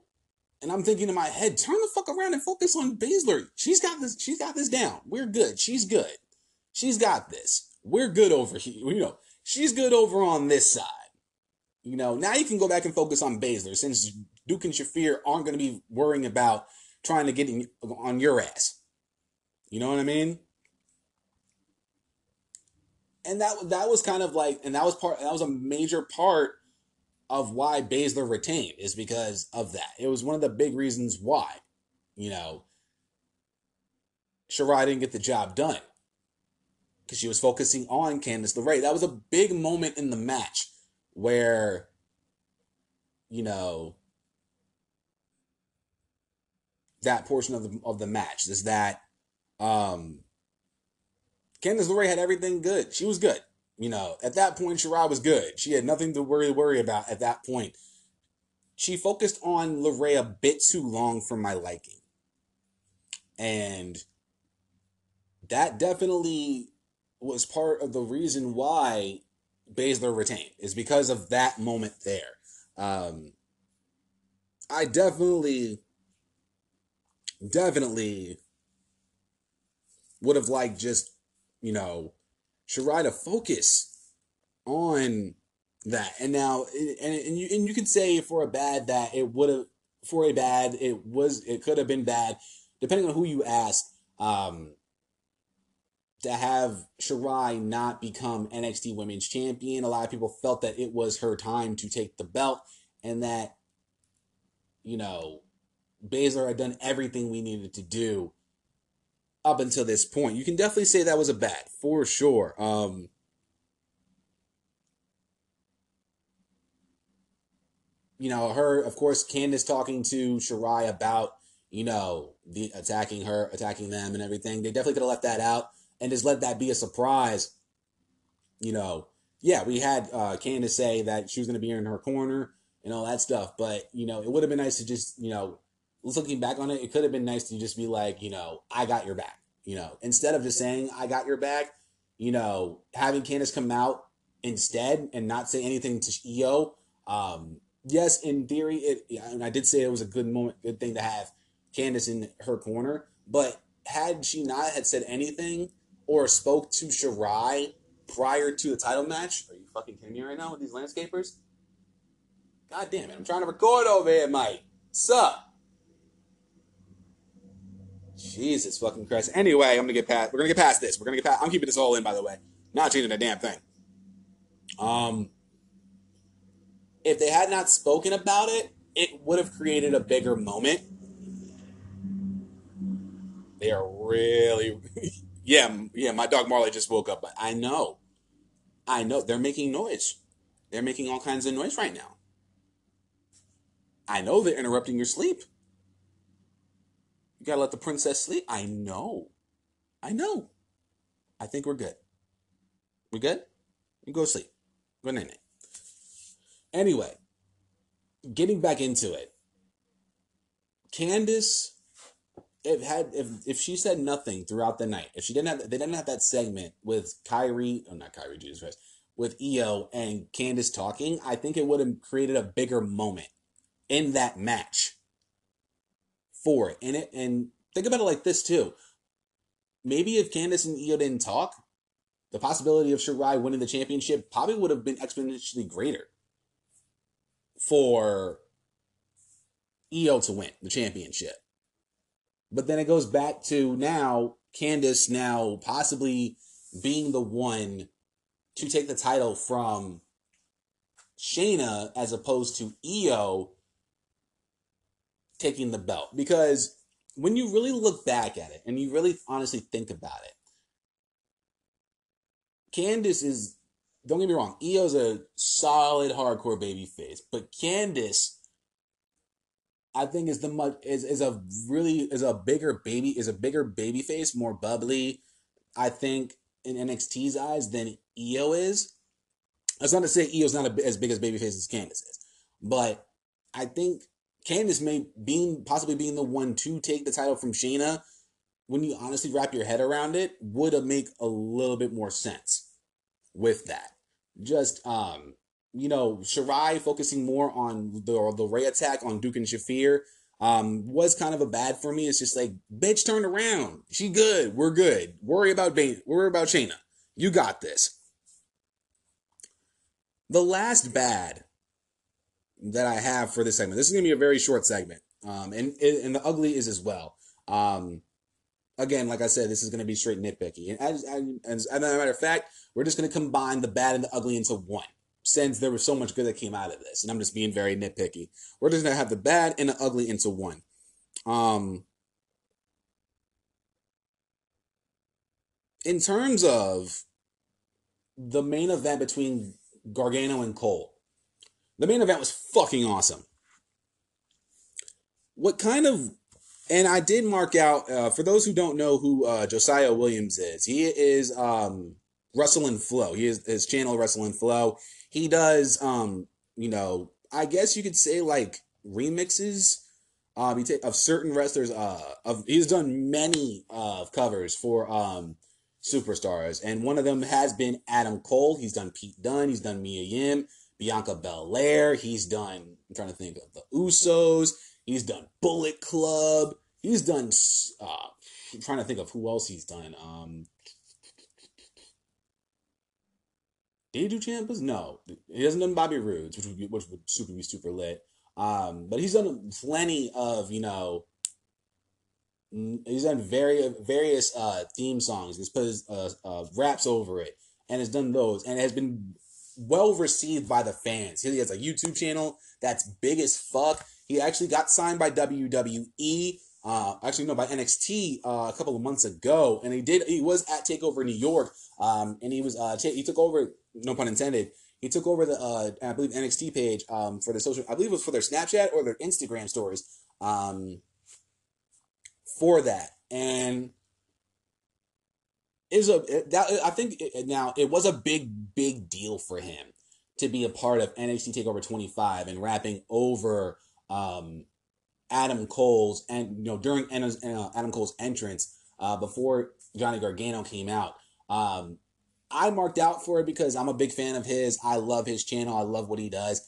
Speaker 1: and I'm thinking in my head, turn the fuck around and focus on Baszler. She's got this. She's got this down. We're good. She's good. She's got this we're good over here. You know, she's good over on this side. You know, now you can go back and focus on Baszler since Duke and Shafir aren't going to be worrying about trying to get in, on your ass. You know what I mean? And that that was kind of like, and that was part. That was a major part of why Baszler retained is because of that. It was one of the big reasons why. You know, Shirai didn't get the job done because she was focusing on Candice LeRae. That was a big moment in the match where, you know, that portion of the of the match is that um Candice LeRae had everything good. She was good. You know, at that point, Shirai was good. She had nothing to worry worry about at that point. She focused on LeRae a bit too long for my liking. And that definitely was part of the reason why Baszler retained is because of that moment there. Um, I definitely, definitely would have liked just, you know, Shirai to focus on that. And now, and, and you and you can say for a bad that it would have, for a bad, it was, it could have been bad, depending on who you ask. Um, to have Shirai not become NXT Women's Champion. A lot of people felt that it was her time to take the belt and that, you know, Baszler had done everything we needed to do up until this point. You can definitely say that was a bad, for sure. Um, you know, her, of course, Candice talking to Shirai about, you know, the attacking her, attacking them and everything. They definitely could have left that out and just let that be a surprise. You know, yeah, we had uh, Candice say that she was going to be in her corner and all that stuff, but you know, it would have been nice to just, you know, looking back on it, it could have been nice to just be like, you know, I got your back. You know, instead of just saying I got your back, you know, having Candice come out instead and not say anything to Io. Um, yes, in theory, it and I did say it was a good moment, good thing to have Candice in her corner, but had she not had said anything or spoke to Shirai prior to the title match. Are you fucking kidding me right now with these landscapers? God damn it, I'm trying to record over here, Mike. Sup? Jesus fucking Christ. Anyway, I'm gonna get past we're gonna get past this. We're gonna get past I'm keeping this all in by the way. Not changing a damn thing. Um if they had not spoken about it, it would have created a bigger moment. They are really Yeah, yeah, my dog Marley just woke up. But I know. I know. They're making noise. They're making all kinds of noise right now. I know they're interrupting your sleep. Gotta let the princess sleep. I know. I know. I think we're good. We good? You go sleep. Good night. Anyway, getting back into it. Candice if had if if she said nothing throughout the night, if she didn't have they didn't have that segment with Kairi, oh not Kairi, Jesus Christ, with Io and Candice talking, I think it would have created a bigger moment in that match for it. And it and think about it like this too. Maybe if Candice and Io didn't talk, the possibility of Shirai winning the championship probably would have been exponentially greater for Io to win the championship. But then it goes back to now Candice now possibly being the one to take the title from Shayna as opposed to Io taking the belt. Because when you really look back at it and you really honestly think about it, Candice is, don't get me wrong, Io's a solid hardcore baby face, but Candice I think is the much is, is a really is a bigger baby is a bigger baby face, more bubbly. I think in NXT's eyes than Io is. That's not to say Io's not a, as big as babyface as Candice is, but I think Candice may being possibly being the one to take the title from Shayna. When you honestly wrap your head around it, would make a little bit more sense with that. Just um, you know, Shirai focusing more on the LeRae attack on Duke and Shafir um, was kind of a bad for me. It's just like, bitch, turn around. She good. We're good. Worry about Bane. Worry about Shayna. You got this. The last bad that I have for this segment. This is going to be a very short segment, um, and and the ugly is as well. Um, again, like I said, this is going to be straight nitpicky, and as, as, as a matter of fact, we're just going to combine the bad and the ugly into one. Since there was so much good that came out of this, and I'm just being very nitpicky, we're just going to have the bad and the ugly into one. Um, in terms of the main event between Gargano and Cole, the main event was fucking awesome. What kind of and I did mark out uh, for those who don't know who uh, Josiah Williams is. He is um, Wrestle and Flow. He is his channel Wrestle and Flow. He does um, you know I guess you could say like remixes um, of certain wrestlers. Uh, of he's done many uh, covers for um, superstars, and one of them has been Adam Cole. He's done Pete Dunne. He's done Mia Yim. Bianca Belair. He's done, I'm trying to think of the Usos. He's done Bullet Club. He's done, uh, I'm trying to think of who else he's done. Um, did he do Ciampas? No. He hasn't done Bobby Roode's, which would be, which would super be super lit. Um, but he's done plenty of, you know, he's done very various uh, theme songs. He's put his uh, uh, raps over it and has done those and has been well received by the fans. He has a YouTube channel that's big as fuck. He actually got signed by WWE. Uh, actually, no, by NXT uh, a couple of months ago, and he did. He was at Takeover New York, um, and he was uh, t- he took over. No pun intended. He took over the uh, I believe NXT page um, for the social. I believe it was for their Snapchat or their Instagram stories. Um, for that, and is a that I think it, now it was a big big deal for him to be a part of NXT Takeover 25 and rapping over um, Adam Cole's and you know during uh, Adam Cole's entrance uh, before Johnny Gargano came out. Um, I marked out for it because I'm a big fan of his. I love his channel. I love what he does.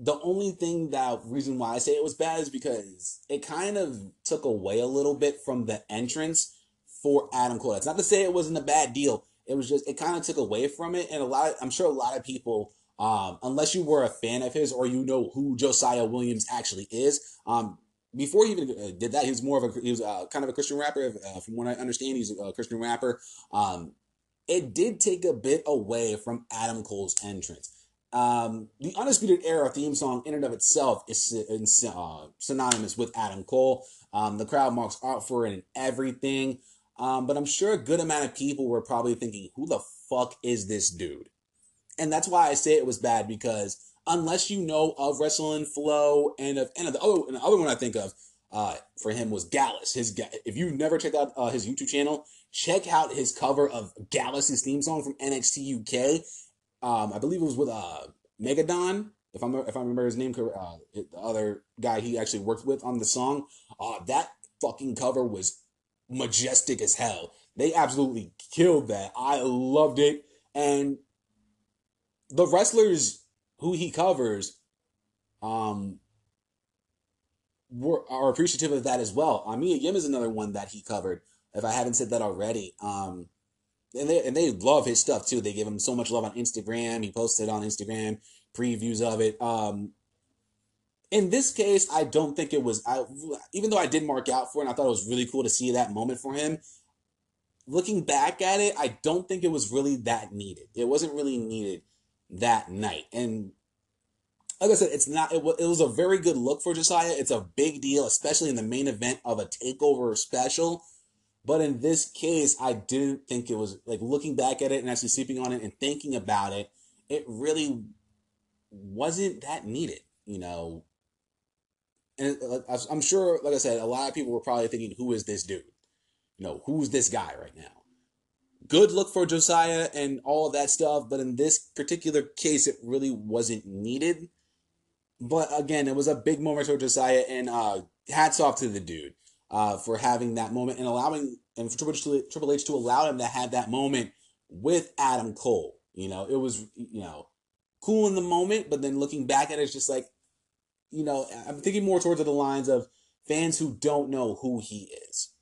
Speaker 1: The only thing that reason why I say it was bad is because it kind of took away a little bit from the entrance for Adam Cole. That's not to say it wasn't a bad deal. It was just it kind of took away from it, and a lot. Of, I'm sure a lot of people, um, unless you were a fan of his or you know who Josiah Williams actually is, um, before he even uh, did that, he was more of a he was uh, kind of a Christian rapper. Uh, from what I understand, he's a Christian rapper. Um, it did take a bit away from Adam Cole's entrance. Um, the Undisputed Era theme song, in and of itself, is uh, synonymous with Adam Cole. Um, the crowd marks out for it and everything. Um, but I'm sure a good amount of people were probably thinking, who the fuck is this dude? And that's why I say it was bad because unless you know of Wrestling Flow and of and of the other and the other one I think of uh, for him was Gallus. His if you've never checked out uh, his YouTube channel, check out his cover of Gallus's theme song from NXT UK. Um, I believe it was with uh, Megadon. If I'm if I remember his name, uh, the other guy he actually worked with on the song, uh, that fucking cover was majestic as hell. They absolutely killed that. I loved it. And the wrestlers who he covers um were are appreciative of that as well. Mia Yim is another one that he covered, if I haven't said that already. Um and they and they love his stuff too. They give him so much love on Instagram. He posted on Instagram previews of it. Um in this case, I don't think it was. I, even though I did mark out for it, and I thought it was really cool to see that moment for him. Looking back at it, I don't think it was really that needed. It wasn't really needed that night. And like I said, it's not. It was, it was a very good look for Josiah. It's a big deal, especially in the main event of a takeover special. But in this case, I didn't think it was like looking back at it and actually sleeping on it and thinking about it. It really wasn't that needed. You know, and I'm sure, like I said, a lot of people were probably thinking, who is this dude? You know, who's this guy right now? Good look for Josiah and all that stuff, but in this particular case, it really wasn't needed. But again, it was a big moment for Josiah, and uh, hats off to the dude uh, for having that moment and allowing and for Triple H, to, Triple H to allow him to have that moment with Adam Cole. You know, it was you know cool in the moment, but then looking back at it, it's just like you know, I'm thinking more towards the lines of fans who don't know who he is.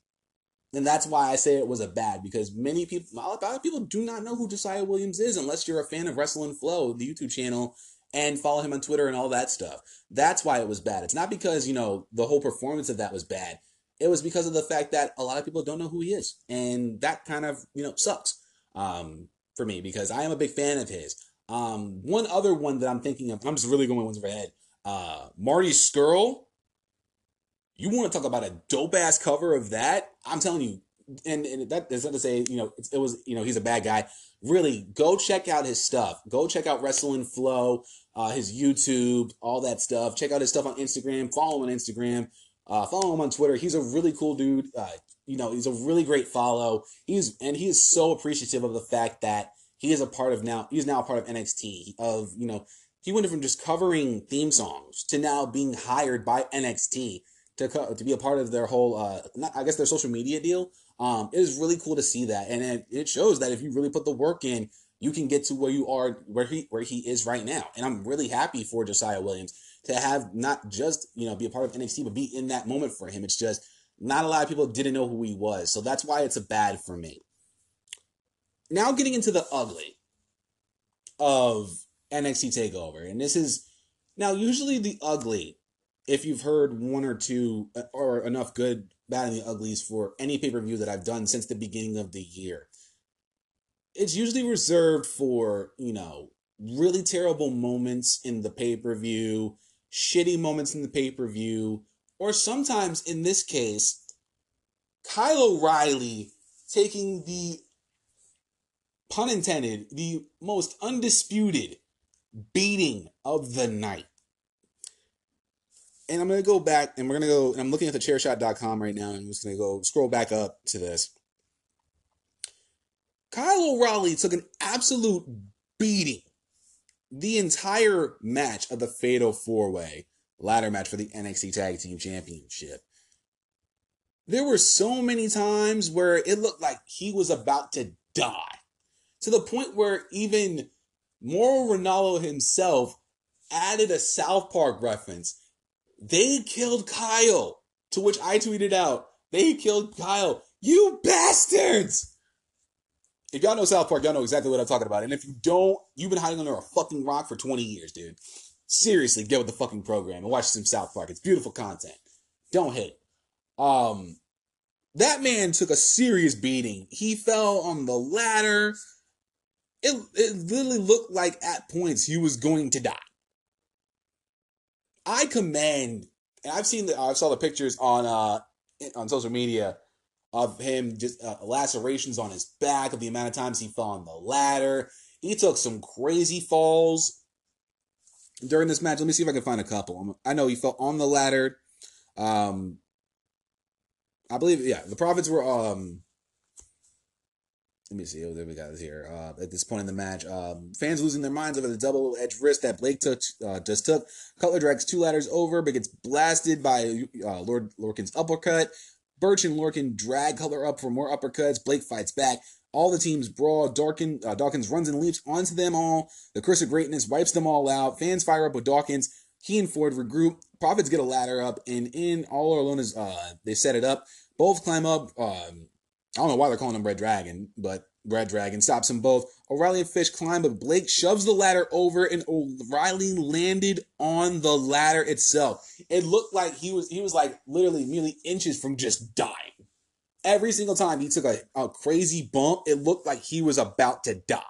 Speaker 1: And that's why I say it was a bad because many people, a lot of people do not know who Josiah Williams is unless you're a fan of Wrestling Flow, the YouTube channel, and follow him on Twitter and all that stuff. That's why it was bad. It's not because, you know, the whole performance of that was bad. It was because of the fact that a lot of people don't know who he is. And that kind of, you know, sucks um, for me because I am a big fan of his. Um, one other one that I'm thinking of, I'm just really going ones over head. Uh, Marty Scurll. You want to talk about a dope ass cover of that? I'm telling you, and, and that is not to say, you know, it, it was, you know, he's a bad guy. Really, go check out his stuff. Go check out Wrestling Flow, uh, his YouTube, all that stuff. Check out his stuff on Instagram. Follow him on Instagram. Uh, follow him on Twitter. He's a really cool dude. Uh, you know, he's a really great follow. He's and he is so appreciative of the fact that he is a part of now. He's now a part of NXT. Of you know, he went from just covering theme songs to now being hired by NXT to co- to be a part of their whole. Uh, not, I guess their social media deal. Um, it is really cool to see that, and it, it shows that if you really put the work in, you can get to where you are, where he where he is right now. And I'm really happy for Josiah Williams to have not just you know be a part of NXT, but be in that moment for him. It's just not a lot of people didn't know who he was, so that's why it's a bad for me now getting into the ugly of NXT Takeover, and this is now usually the ugly. If you've heard one or two uh, or enough good, bad, and the uglies for any pay per view that I've done since the beginning of the year, it's usually reserved for you know really terrible moments in the pay per view, shitty moments in the pay per view, or sometimes in this case, Kyle O'Reilly taking the pun intended, the most undisputed beating of the night. And I'm going to go back and we're going to go, and I'm looking at the chairshot.com right now, and I'm just going to go scroll back up to this. Kyle O'Reilly took an absolute beating the entire match of the Fatal Four Way ladder match for the NXT Tag Team Championship. There were so many times where it looked like he was about to die to the point where even Mauro Ranallo himself added a South Park reference. They killed Kyle, to which I tweeted out, they killed Kyle. You bastards! If y'all know South Park, y'all know exactly what I'm talking about. And if you don't, you've been hiding under a fucking rock for 20 years, dude. Seriously, get with the fucking program and watch some South Park. It's beautiful content. Don't hate. Um, that man took a serious beating. He fell on the ladder it, it literally looked like at points he was going to die. I commend, and I've seen the, I saw the pictures on uh on social media of him just uh, lacerations on his back of the amount of times he fell on the ladder. He took some crazy falls during this match. Let me see if I can find a couple. I know he fell on the ladder. Um, I believe, yeah, the Profits were um let me see. Oh, there we got here. Uh, at this point in the match, um, fans losing their minds over the double edged wrist that Blake took, uh, just took. Cutler drags two ladders over, but gets blasted by uh, Lord Lorcan's uppercut. Burch and Lorcan drag Cutler up for more uppercuts. Blake fights back. All the teams brawl. Dawkins, uh, Dawkins runs and leaps onto them all. The curse of greatness wipes them all out. Fans fire up with Dawkins. He and Ford regroup. Profits get a ladder up, and in all alone is uh, they set it up. Both climb up. Um, I don't know why they're calling him Red Dragon, but Red Dragon stops them both. O'Reilly and Fish climb, but Blake shoves the ladder over, and O'Reilly landed on the ladder itself. It looked like he was he was like literally merely inches from just dying. Every single time he took a, a crazy bump, it looked like he was about to die.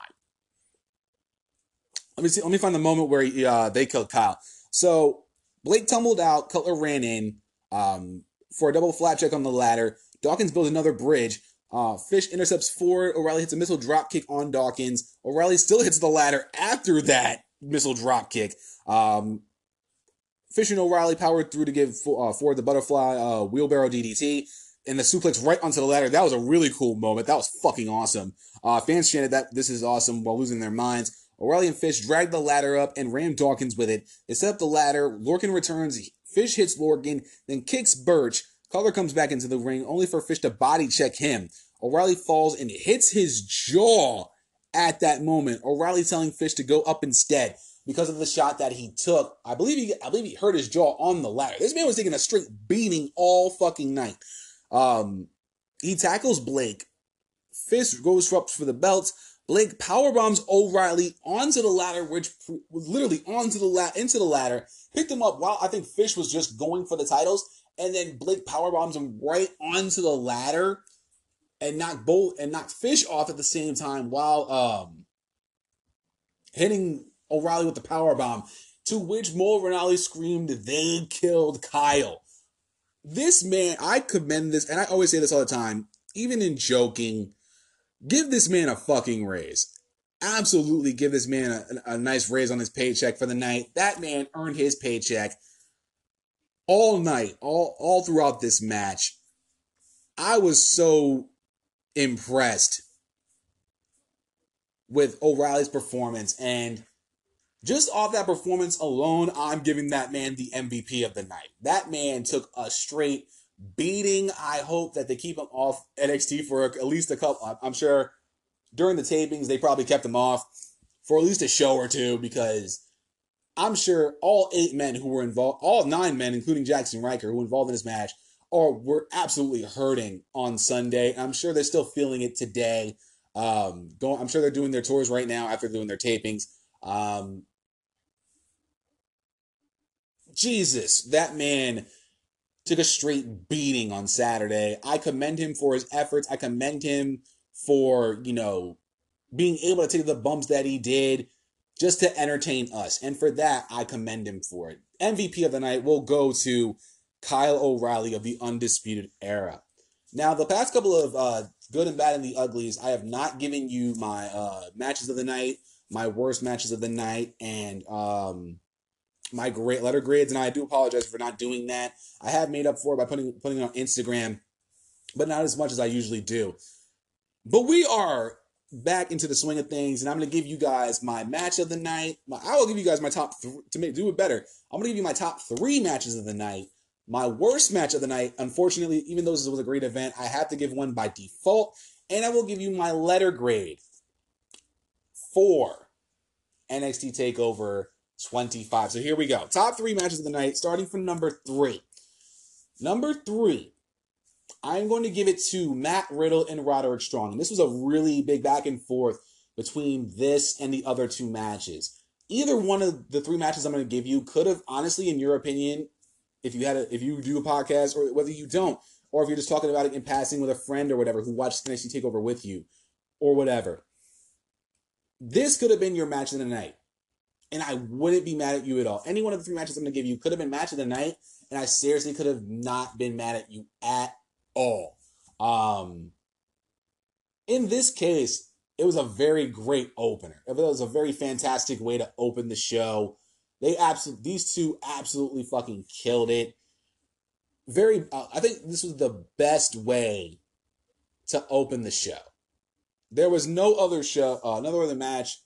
Speaker 1: Let me see. Let me find the moment where he, uh, they killed Kyle. So Blake tumbled out. Cutler ran in um, for a double flat check on the ladder. Dawkins builds another bridge. Uh, Fish intercepts Ford. O'Reilly hits a missile drop kick on Dawkins. O'Reilly still hits the ladder after that missile drop kick. Um, Fish and O'Reilly powered through to give uh, Ford the butterfly uh, wheelbarrow DDT and the suplex right onto the ladder. That was a really cool moment. That was fucking awesome. Uh, fans chanted that this is awesome while losing their minds. O'Reilly and Fish dragged the ladder up and ram Dawkins with it. They set up the ladder. Lorcan returns. Fish hits Lorcan, then kicks Burch. Cutler comes back into the ring only for Fish to body check him. O'Reilly falls and hits his jaw at that moment. O'Reilly telling Fish to go up instead because of the shot that he took. I believe he I believe he hurt his jaw on the ladder. This man was taking a straight beating all fucking night. Um He tackles Blake. Fish goes up for the belts. Blake power bombs O'Reilly onto the ladder, which literally onto the la- into the ladder. Picked him up while I think Fish was just going for the titles, and then Blake power bombs him right onto the ladder and knock both and knock Fish off at the same time while um hitting O'Reilly with the power bomb. To which Mauro Ranallo screamed, "They killed Kyle." This man, I commend this, and I always say this all the time, even in joking Give this man a fucking raise. Absolutely give this man a, a nice raise on his paycheck for the night. That man earned his paycheck all night, all all throughout this match. I was so impressed with O'Reilly's performance and just off that performance alone, I'm giving that man the MVP of the night. That man took a straight beating. I hope that they keep him off NXT for at least a couple. I'm sure during the tapings they probably kept him off for at least a show or two because I'm sure all eight men who were involved, all nine men, including Jaxson Ryker, who were involved in this match, are were absolutely hurting on Sunday. I'm sure they're still feeling it today. Um, going, I'm sure they're doing their tours right now after doing their tapings. Um, Jesus, that man took a straight beating on Saturday. I commend him for his efforts. I commend him for, you know, being able to take the bumps that he did just to entertain us. And for that, I commend him for it. MVP of the night will go to Kyle O'Reilly of the Undisputed Era. Now, the past couple of uh, good and bad and the uglies, I have not given you my uh, matches of the night, my worst matches of the night, and um, my great letter grades, and I do apologize for not doing that. I have made up for it by putting putting it on Instagram, but not as much as I usually do. But we are back into the swing of things, and I'm to give you guys my match of the night. My, I will give you guys my top th- to make do it better. I'm to give you my top three matches of the night. My worst match of the night, unfortunately, even though this was a great event, I have to give one by default, and I will give you my letter grade for NXT Takeover 25. So here we go. Top three matches of the night, starting from number three. Number three, I'm going to give it to Matt Riddle and Roderick Strong. And this was a really big back and forth between this and the other two matches. Either one of the three matches I'm going to give you could have, honestly, in your opinion, if you had a, if you do a podcast or whether you don't, or if you're just talking about it in passing with a friend or whatever who watched NXT Takeover with you, or whatever, this could have been your match of the night and I wouldn't be mad at you at all. Any one of the three matches I'm going to give you could have been match of the night, and I seriously could have not been mad at you at all. Um, in this case, it was a very great opener. It was a very fantastic way to open the show. They absolutely, these two absolutely fucking killed it. Very, uh, I think this was the best way to open the show. There was no other show, uh, another other match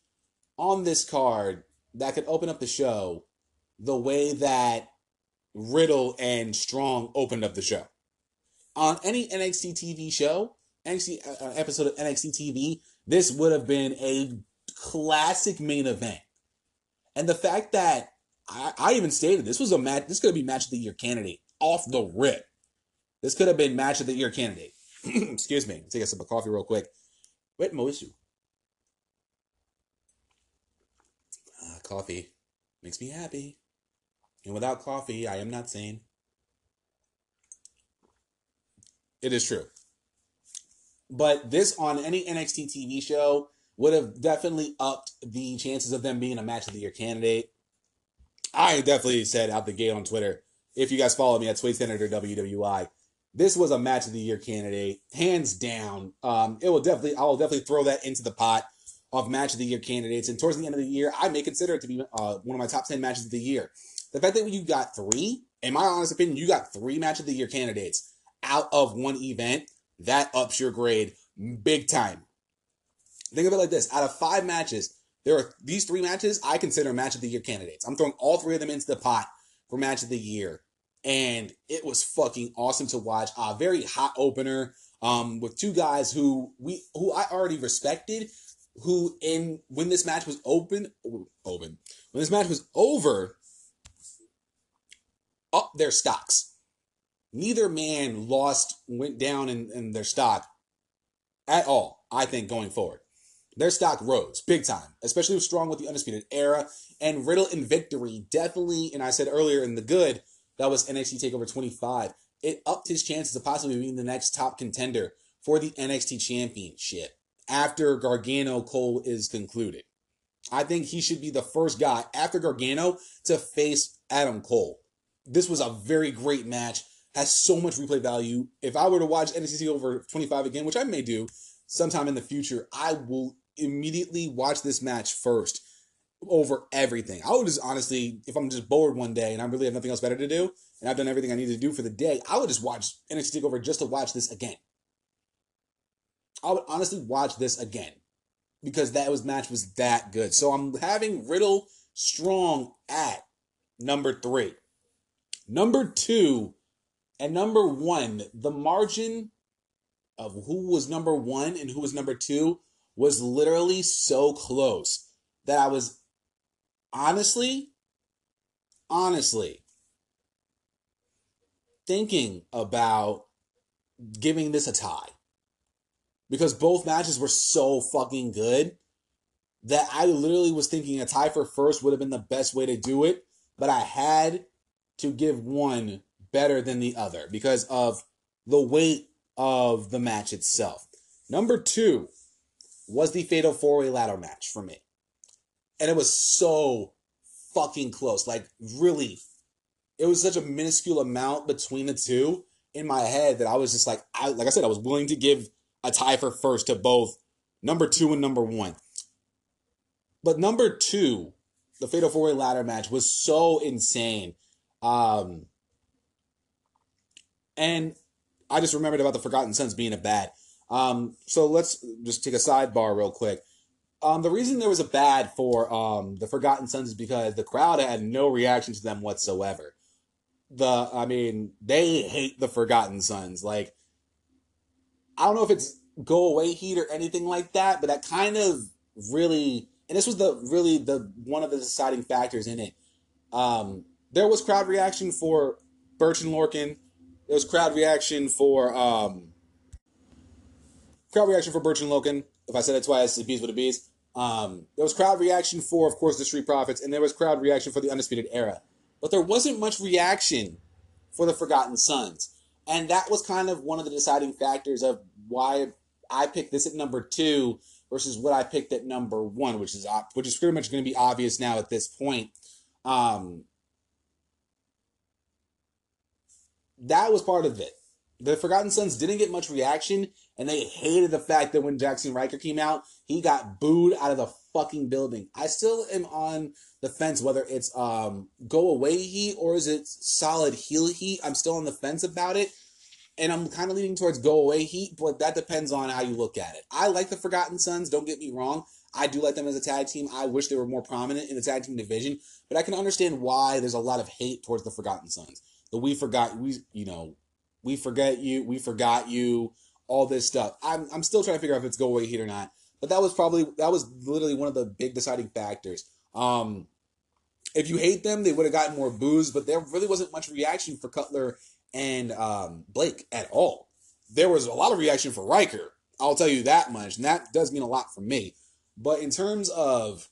Speaker 1: on this card that could open up the show the way that Riddle and Strong opened up the show. On any NXT TV show, NXT uh, uh episode of NXT TV, this would have been a classic main event. And the fact that I, I even stated this was a match, this could be match of the year candidate off the rip. This could have been match of the year candidate. Excuse me. Take a sip of coffee real quick. Wait, Moisu. coffee makes me happy. And without coffee, I am not sane. It is true. But this on any NXT TV show would have definitely upped the chances of them being a match of the year candidate. I definitely said out the gate on Twitter, if you guys follow me at Suede Senator WWI, this was a match of the year candidate, hands down. Um, it will definitely, I will definitely throw that into the pot of match of the year candidates. And towards the end of the year, I may consider it to be uh, one of my top 10 matches of the year. The fact that you got three, in my honest opinion, you got three match of the year candidates out of one event, that ups your grade big time. Think of it like this out of five matches, there are these three matches I consider match of the year candidates. I'm throwing all three of them into the pot for match of the year. And it was fucking awesome to watch. A very hot opener um, with two guys who we who I already respected, who in when this match was open open when this match was over up their stocks neither man lost, went down in, in their stock at all, I think, going forward. Their stock rose big time, especially strong with the Undisputed Era. And Riddle in victory definitely, and I said earlier in the good, that was NXT TakeOver 25. It upped his chances of possibly being the next top contender for the NXT Championship after Gargano Cole is concluded. I think he should be the first guy after Gargano to face Adam Cole. This was a very great match, has so much replay value. If I were to watch NXT over 25 again, which I may do sometime in the future, I will immediately watch this match first over everything. I would just honestly, if I'm just bored one day and I really have nothing else better to do, and I've done everything I need to do for the day, I would just watch NXT TakeOver just to watch this again. I would honestly watch this again because that was match was that good. So I'm having Riddle strong at number three. Number two and number one, the margin of who was number one and who was number two was literally so close that I was honestly, honestly thinking about giving this a tie. Because both matches were so fucking good that I literally was thinking a tie for first would have been the best way to do it, but I had to give one better than the other because of the weight of the match itself. Number two was the Fatal Four Way Ladder match for me. And it was so fucking close. Like, really, it was such a minuscule amount between the two in my head that I was just like, I, like I said, I was willing to give a tie for first to both number two and number one. But number two, the Fatal Four Way Ladder match was so insane. Um, and I just remembered about the Forgotten Sons being a bad. Um, so let's just take a sidebar real quick. Um, the reason there was a bad for um, the Forgotten Sons is because the crowd had no reaction to them whatsoever. The, I mean, they hate the Forgotten Sons. Like, I don't know if it's go away heat or anything like that, but that kind of really, and this was the really the one of the deciding factors in it. Um, there was crowd reaction for Birch and Lorcan. There was crowd reaction for um, crowd reaction for Burch and Lorcan. If I said it twice, the bees with the bees. Um, there was crowd reaction for, of course, the Street Profits, and there was crowd reaction for the Undisputed Era. But there wasn't much reaction for the Forgotten Sons. And that was kind of one of the deciding factors of why I picked this at number two versus what I picked at number one, which is which is pretty much going to be obvious now at this point. Um, that was part of it. The Forgotten Sons didn't get much reaction, and they hated the fact that when Jaxson Ryker came out, he got booed out of the fucking building. I still am on the fence whether it's um go away heat or is it solid heel heat. I'm still on the fence about it and I'm kind of leaning towards go away heat, but that depends on how you look at it. I like the Forgotten Sons, don't get me wrong. I do like them as a tag team. I wish they were more prominent in the tag team division, but I can understand why there's a lot of hate towards the Forgotten Sons. We forgot we you know, we forget you, we forgot you, all this stuff. I'm I'm still trying to figure out if it's go away heat or not. But that was probably that was literally one of the big deciding factors. Um if you hate them, they would have gotten more boos, but there really wasn't much reaction for Cutler and um, Blake at all. There was a lot of reaction for Ryker. I'll tell you that much, and that does mean a lot for me. But in terms of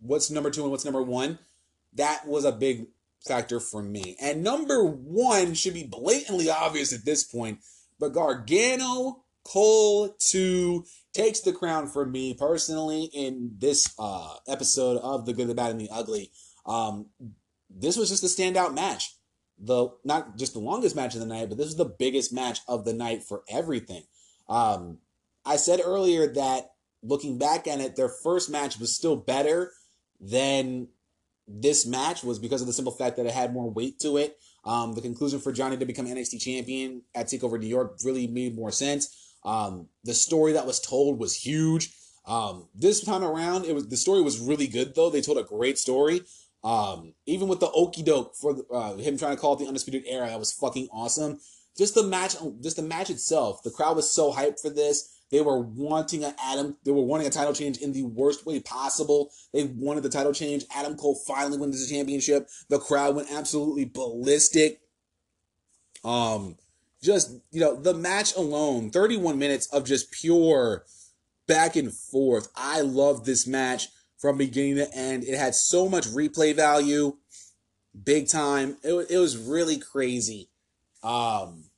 Speaker 1: what's number two and what's number one, that was a big factor for me. And number one should be blatantly obvious at this point, but Gargano Cole 2 takes the crown for me personally in this uh, episode of The Good, the Bad, and the Ugly. Um, this was just a standout match the not just the longest match of the night, but this is the biggest match of the night for everything. Um, I said earlier that looking back at it, their first match was still better than this match was because of the simple fact that it had more weight to it. Um, the conclusion for Johnny to become NXT champion at Takeover New York really made more sense. Um, the story that was told was huge. Um, this time around, it was the story was really good though. They told a great story. Um, even with the okey doke for uh, him trying to call it the undisputed era, that was fucking awesome. Just the match, just the match itself. The crowd was so hyped for this. They were wanting an Adam. They were wanting a title change in the worst way possible. They wanted the title change. Adam Cole finally wins the championship. The crowd went absolutely ballistic. Um, just you know, the match alone, 31 minutes of just pure back and forth. I love this match from beginning to end. It had so much replay value, big time. It, it was really crazy. Um,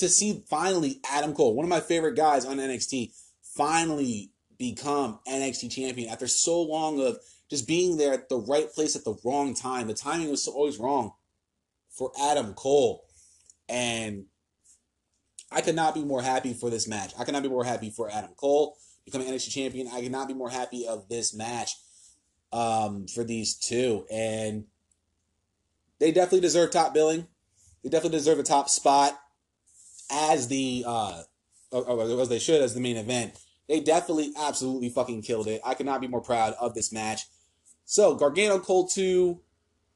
Speaker 1: to see finally Adam Cole, one of my favorite guys on NXT, finally become NXT champion after so long of just being there at the right place at the wrong time. The timing was always wrong for Adam Cole. And I could not be more happy for this match. I could not be more happy for Adam Cole becoming NXT champion. I could not be more happy of this match um, for these two. And they definitely deserve top billing. They definitely deserve a top spot as the uh, as they should as the main event. They definitely absolutely fucking killed it. I could not be more proud of this match. So Gargano Cole 2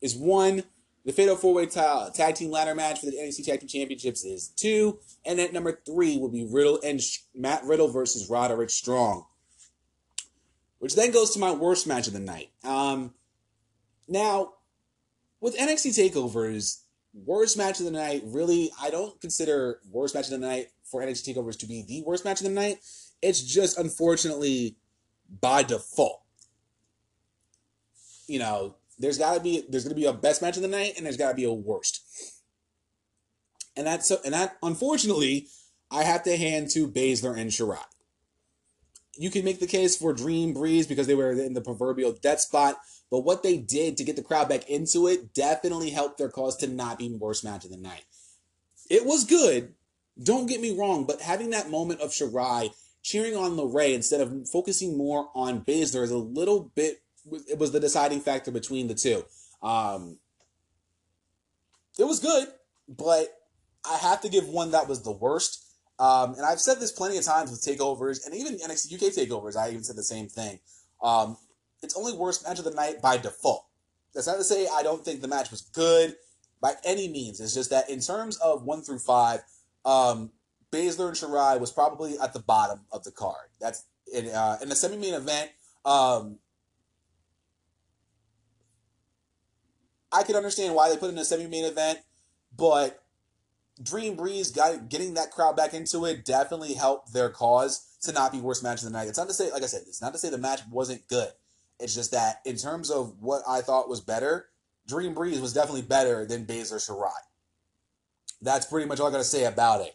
Speaker 1: is one. The Fatal Four Way ta- Tag Team Ladder match for the NXT Tag Team Championships is two, and at number three will be Riddle and Sh- Matt Riddle versus Roderick Strong, which then goes to my worst match of the night. Um, now, with NXT takeovers, worst match of the night. Really, I don't consider worst match of the night for NXT takeovers to be the worst match of the night. It's just unfortunately by default. You know, there's got to be there's to be a best match of the night and there's got to be a worst. And that's so and that unfortunately I have to hand to Baszler and Shirai. You can make the case for Dream Breeze because they were in the proverbial death spot, but what they did to get the crowd back into it definitely helped their cause to not be worst match of the night. It was good, don't get me wrong, but having that moment of Shirai cheering on LeRae instead of focusing more on Baszler is a little bit it was the deciding factor between the two. Um, it was good, but I have to give one that was the worst. Um, and I've said this plenty of times with takeovers and even NXT UK takeovers. I even said the same thing. Um, it's only worst match of the night by default. That's not to say I don't think the match was good by any means. It's just that in terms of one through five, um, Baszler and Shirai was probably at the bottom of the card. That's in, uh, in the semi main event. Um, I could understand why they put in a semi main event, but Dream Breeze got, getting that crowd back into it definitely helped their cause to not be worst match of the night. It's not to say, like I said, it's not to say the match wasn't good. It's just that in terms of what I thought was better, Dream Breeze was definitely better than Baszler Shirai. That's pretty much all I got to say about it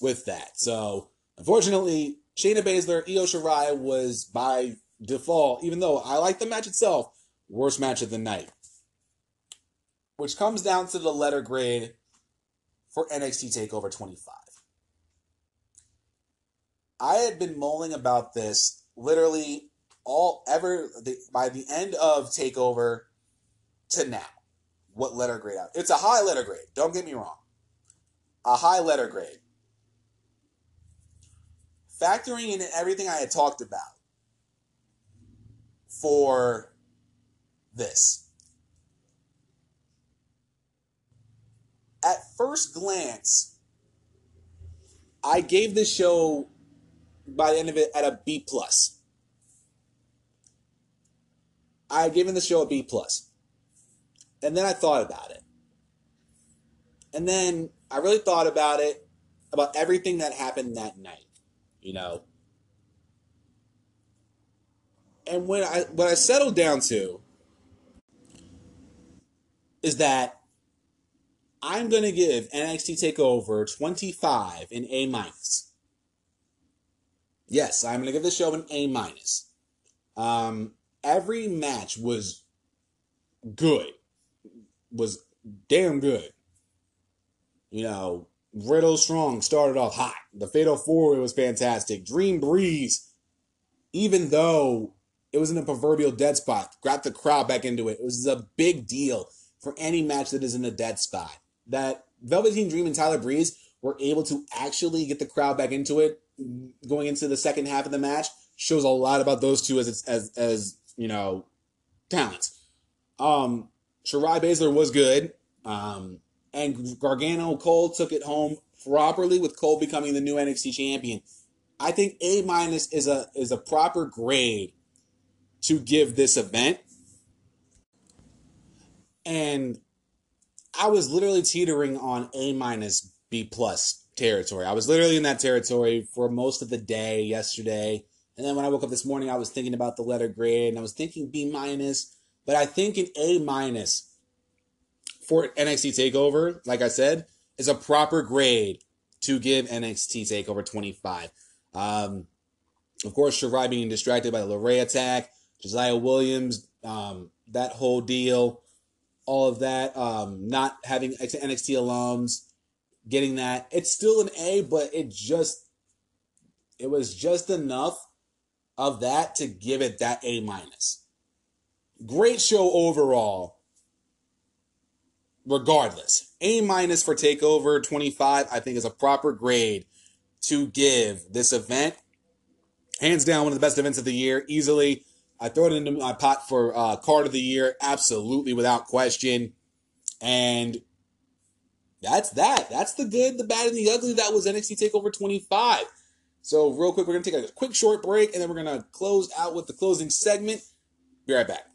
Speaker 1: with that. So, unfortunately, Shayna Baszler, Io Shirai was by default, even though I like the match itself, worst match of the night which comes down to the letter grade for NXT TakeOver 25. I had been mulling about this literally all ever the, by the end of TakeOver to now. What letter grade out? It's a high letter grade. Don't get me wrong. A high letter grade. Factoring in everything I had talked about for this at first glance, I gave this show by the end of it at a B plus. I had given the show a B plus. And then I thought about it. And then I really thought about it, about everything that happened that night, you know. And when I what I settled down to is that I'm going to give NXT TakeOver 25 an A minus. Yes, I'm going to give the show an A minus. Um, every match was good, was damn good. You know, Riddle Strong started off hot. The Fatal Four was fantastic. Dream Breeze, even though it was in a proverbial dead spot, got the crowd back into it. It was a big deal for any match that is in a dead spot that Velveteen Dream and Tyler Breeze were able to actually get the crowd back into it going into the second half of the match shows a lot about those two as as as you know talents. Um, Shirai Baszler was good, um, and Gargano Cole took it home properly with Cole becoming the new NXT champion. I think A minus is a is a proper grade to give this event, and I was literally teetering on A minus B plus territory. I was literally in that territory for most of the day yesterday. And then when I woke up this morning, I was thinking about the letter grade and I was thinking B minus, but I think an A minus for NXT TakeOver, like I said, is a proper grade to give NXT TakeOver 25. Um, of course, Shirai being distracted by the LeRae attack, Josiah Williams, um, that whole deal, all of that, um, not having NXT alums, getting that. It's still an A, but it just, it was just enough of that to give it that A minus. Great show overall. Regardless, A minus for Takeover 25, I think is a proper grade to give this event. Hands down, one of the best events of the year, easily. I throw it into my pot for uh, card of the year, absolutely without question. And that's that. That's the good, the bad, and the ugly. That was NXT Takeover 25. So, real quick, we're going to take a quick short break and then we're going to close out with the closing segment. Be right back.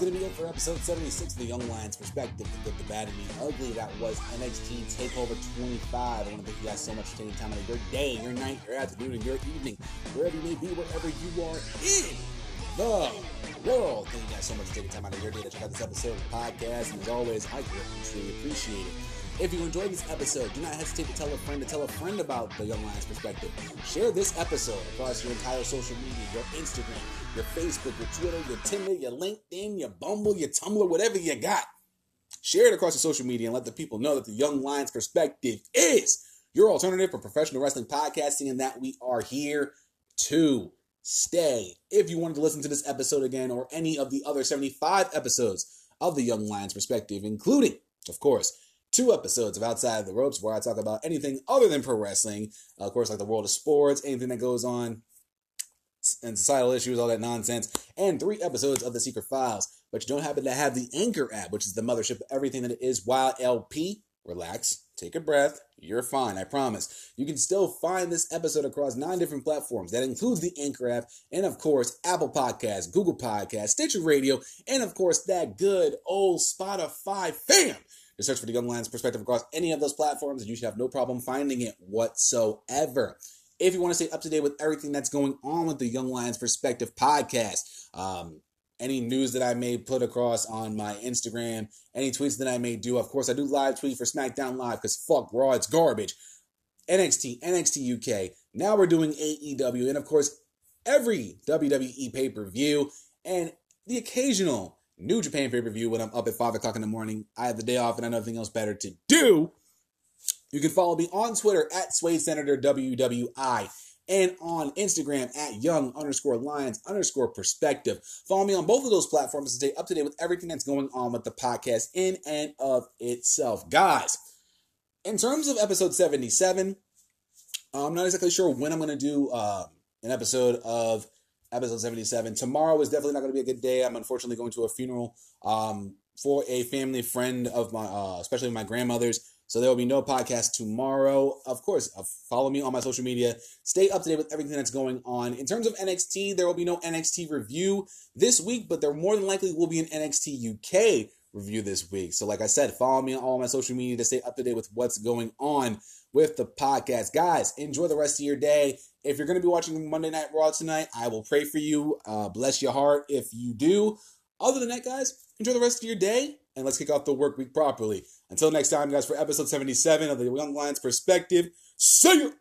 Speaker 1: Going to be it for episode 76 of the Young Lions Perspective, the good, the bad, and the ugly. That was NXT TakeOver 25. I want to thank you guys so much for taking time out of your day, your night, your afternoon, and your evening, wherever you may be, wherever you are in the world. Thank you guys so much for taking time out of your day to check out this episode of the podcast. And as always, I greatly truly appreciate it. If you enjoyed this episode, do not hesitate to tell a friend to tell a friend about the Young Lions Perspective. Share this episode across your entire social media, your Instagram, your Facebook, your Twitter, your Tinder, your LinkedIn, your Bumble, your Tumblr, whatever you got. Share it across the social media and let the people know that the Young Lions Perspective is your alternative for professional wrestling podcasting and that we are here to stay. If you wanted to listen to this episode again or any of the other 75 episodes of the Young Lions Perspective, including, of course, two episodes of Outside the Ropes where I talk about anything other than pro wrestling. Uh, of course, like the world of sports, anything that goes on, and societal issues, all that nonsense, and three episodes of The Secret Files. But you don't happen to have the Anchor app, which is the mothership of everything that it is Wild LP. Relax, take a breath. You're fine, I promise. You can still find this episode across nine different platforms. That includes the Anchor app, and of course, Apple Podcasts, Google Podcasts, Stitcher Radio, and of course, that good old Spotify fam. Just search for the Young Lions perspective across any of those platforms, and you should have no problem finding it whatsoever. If you want to stay up to date with everything that's going on with the Young Lions Perspective podcast, um, any news that I may put across on my Instagram, any tweets that I may do. Of course, I do live tweet for SmackDown Live because fuck Raw, it's garbage. NXT, NXT UK. Now we're doing AEW, and of course, every WWE pay per view and the occasional New Japan pay per view when I'm up at 5 o'clock in the morning. I have the day off and I know nothing else better to do. You can follow me on Twitter at Suede Senator WWI and on Instagram at young underscore lions underscore perspective. Follow me on both of those platforms to stay up to date with everything that's going on with the podcast in and of itself. Guys, in terms of episode 77, I'm not exactly sure when I'm going to do uh, an episode of episode 77. Tomorrow is definitely not going to be a good day. I'm unfortunately going to a funeral um, for a family friend of my, uh, especially my grandmother's. So there will be no podcast tomorrow. Of course, uh, follow me on my social media. Stay up to date with everything that's going on. In terms of NXT, there will be no NXT review this week, but there more than likely will be an NXT UK review this week. So, like I said, follow me on all my social media to stay up to date with what's going on with the podcast. Guys, enjoy the rest of your day. If you're going to be watching Monday Night Raw tonight, I will pray for you. Uh, bless your heart if you do. Other than that, guys, enjoy the rest of your day and let's kick off the work week properly. Until next time, guys, for episode 77 of the Young Lions Perspective, see you!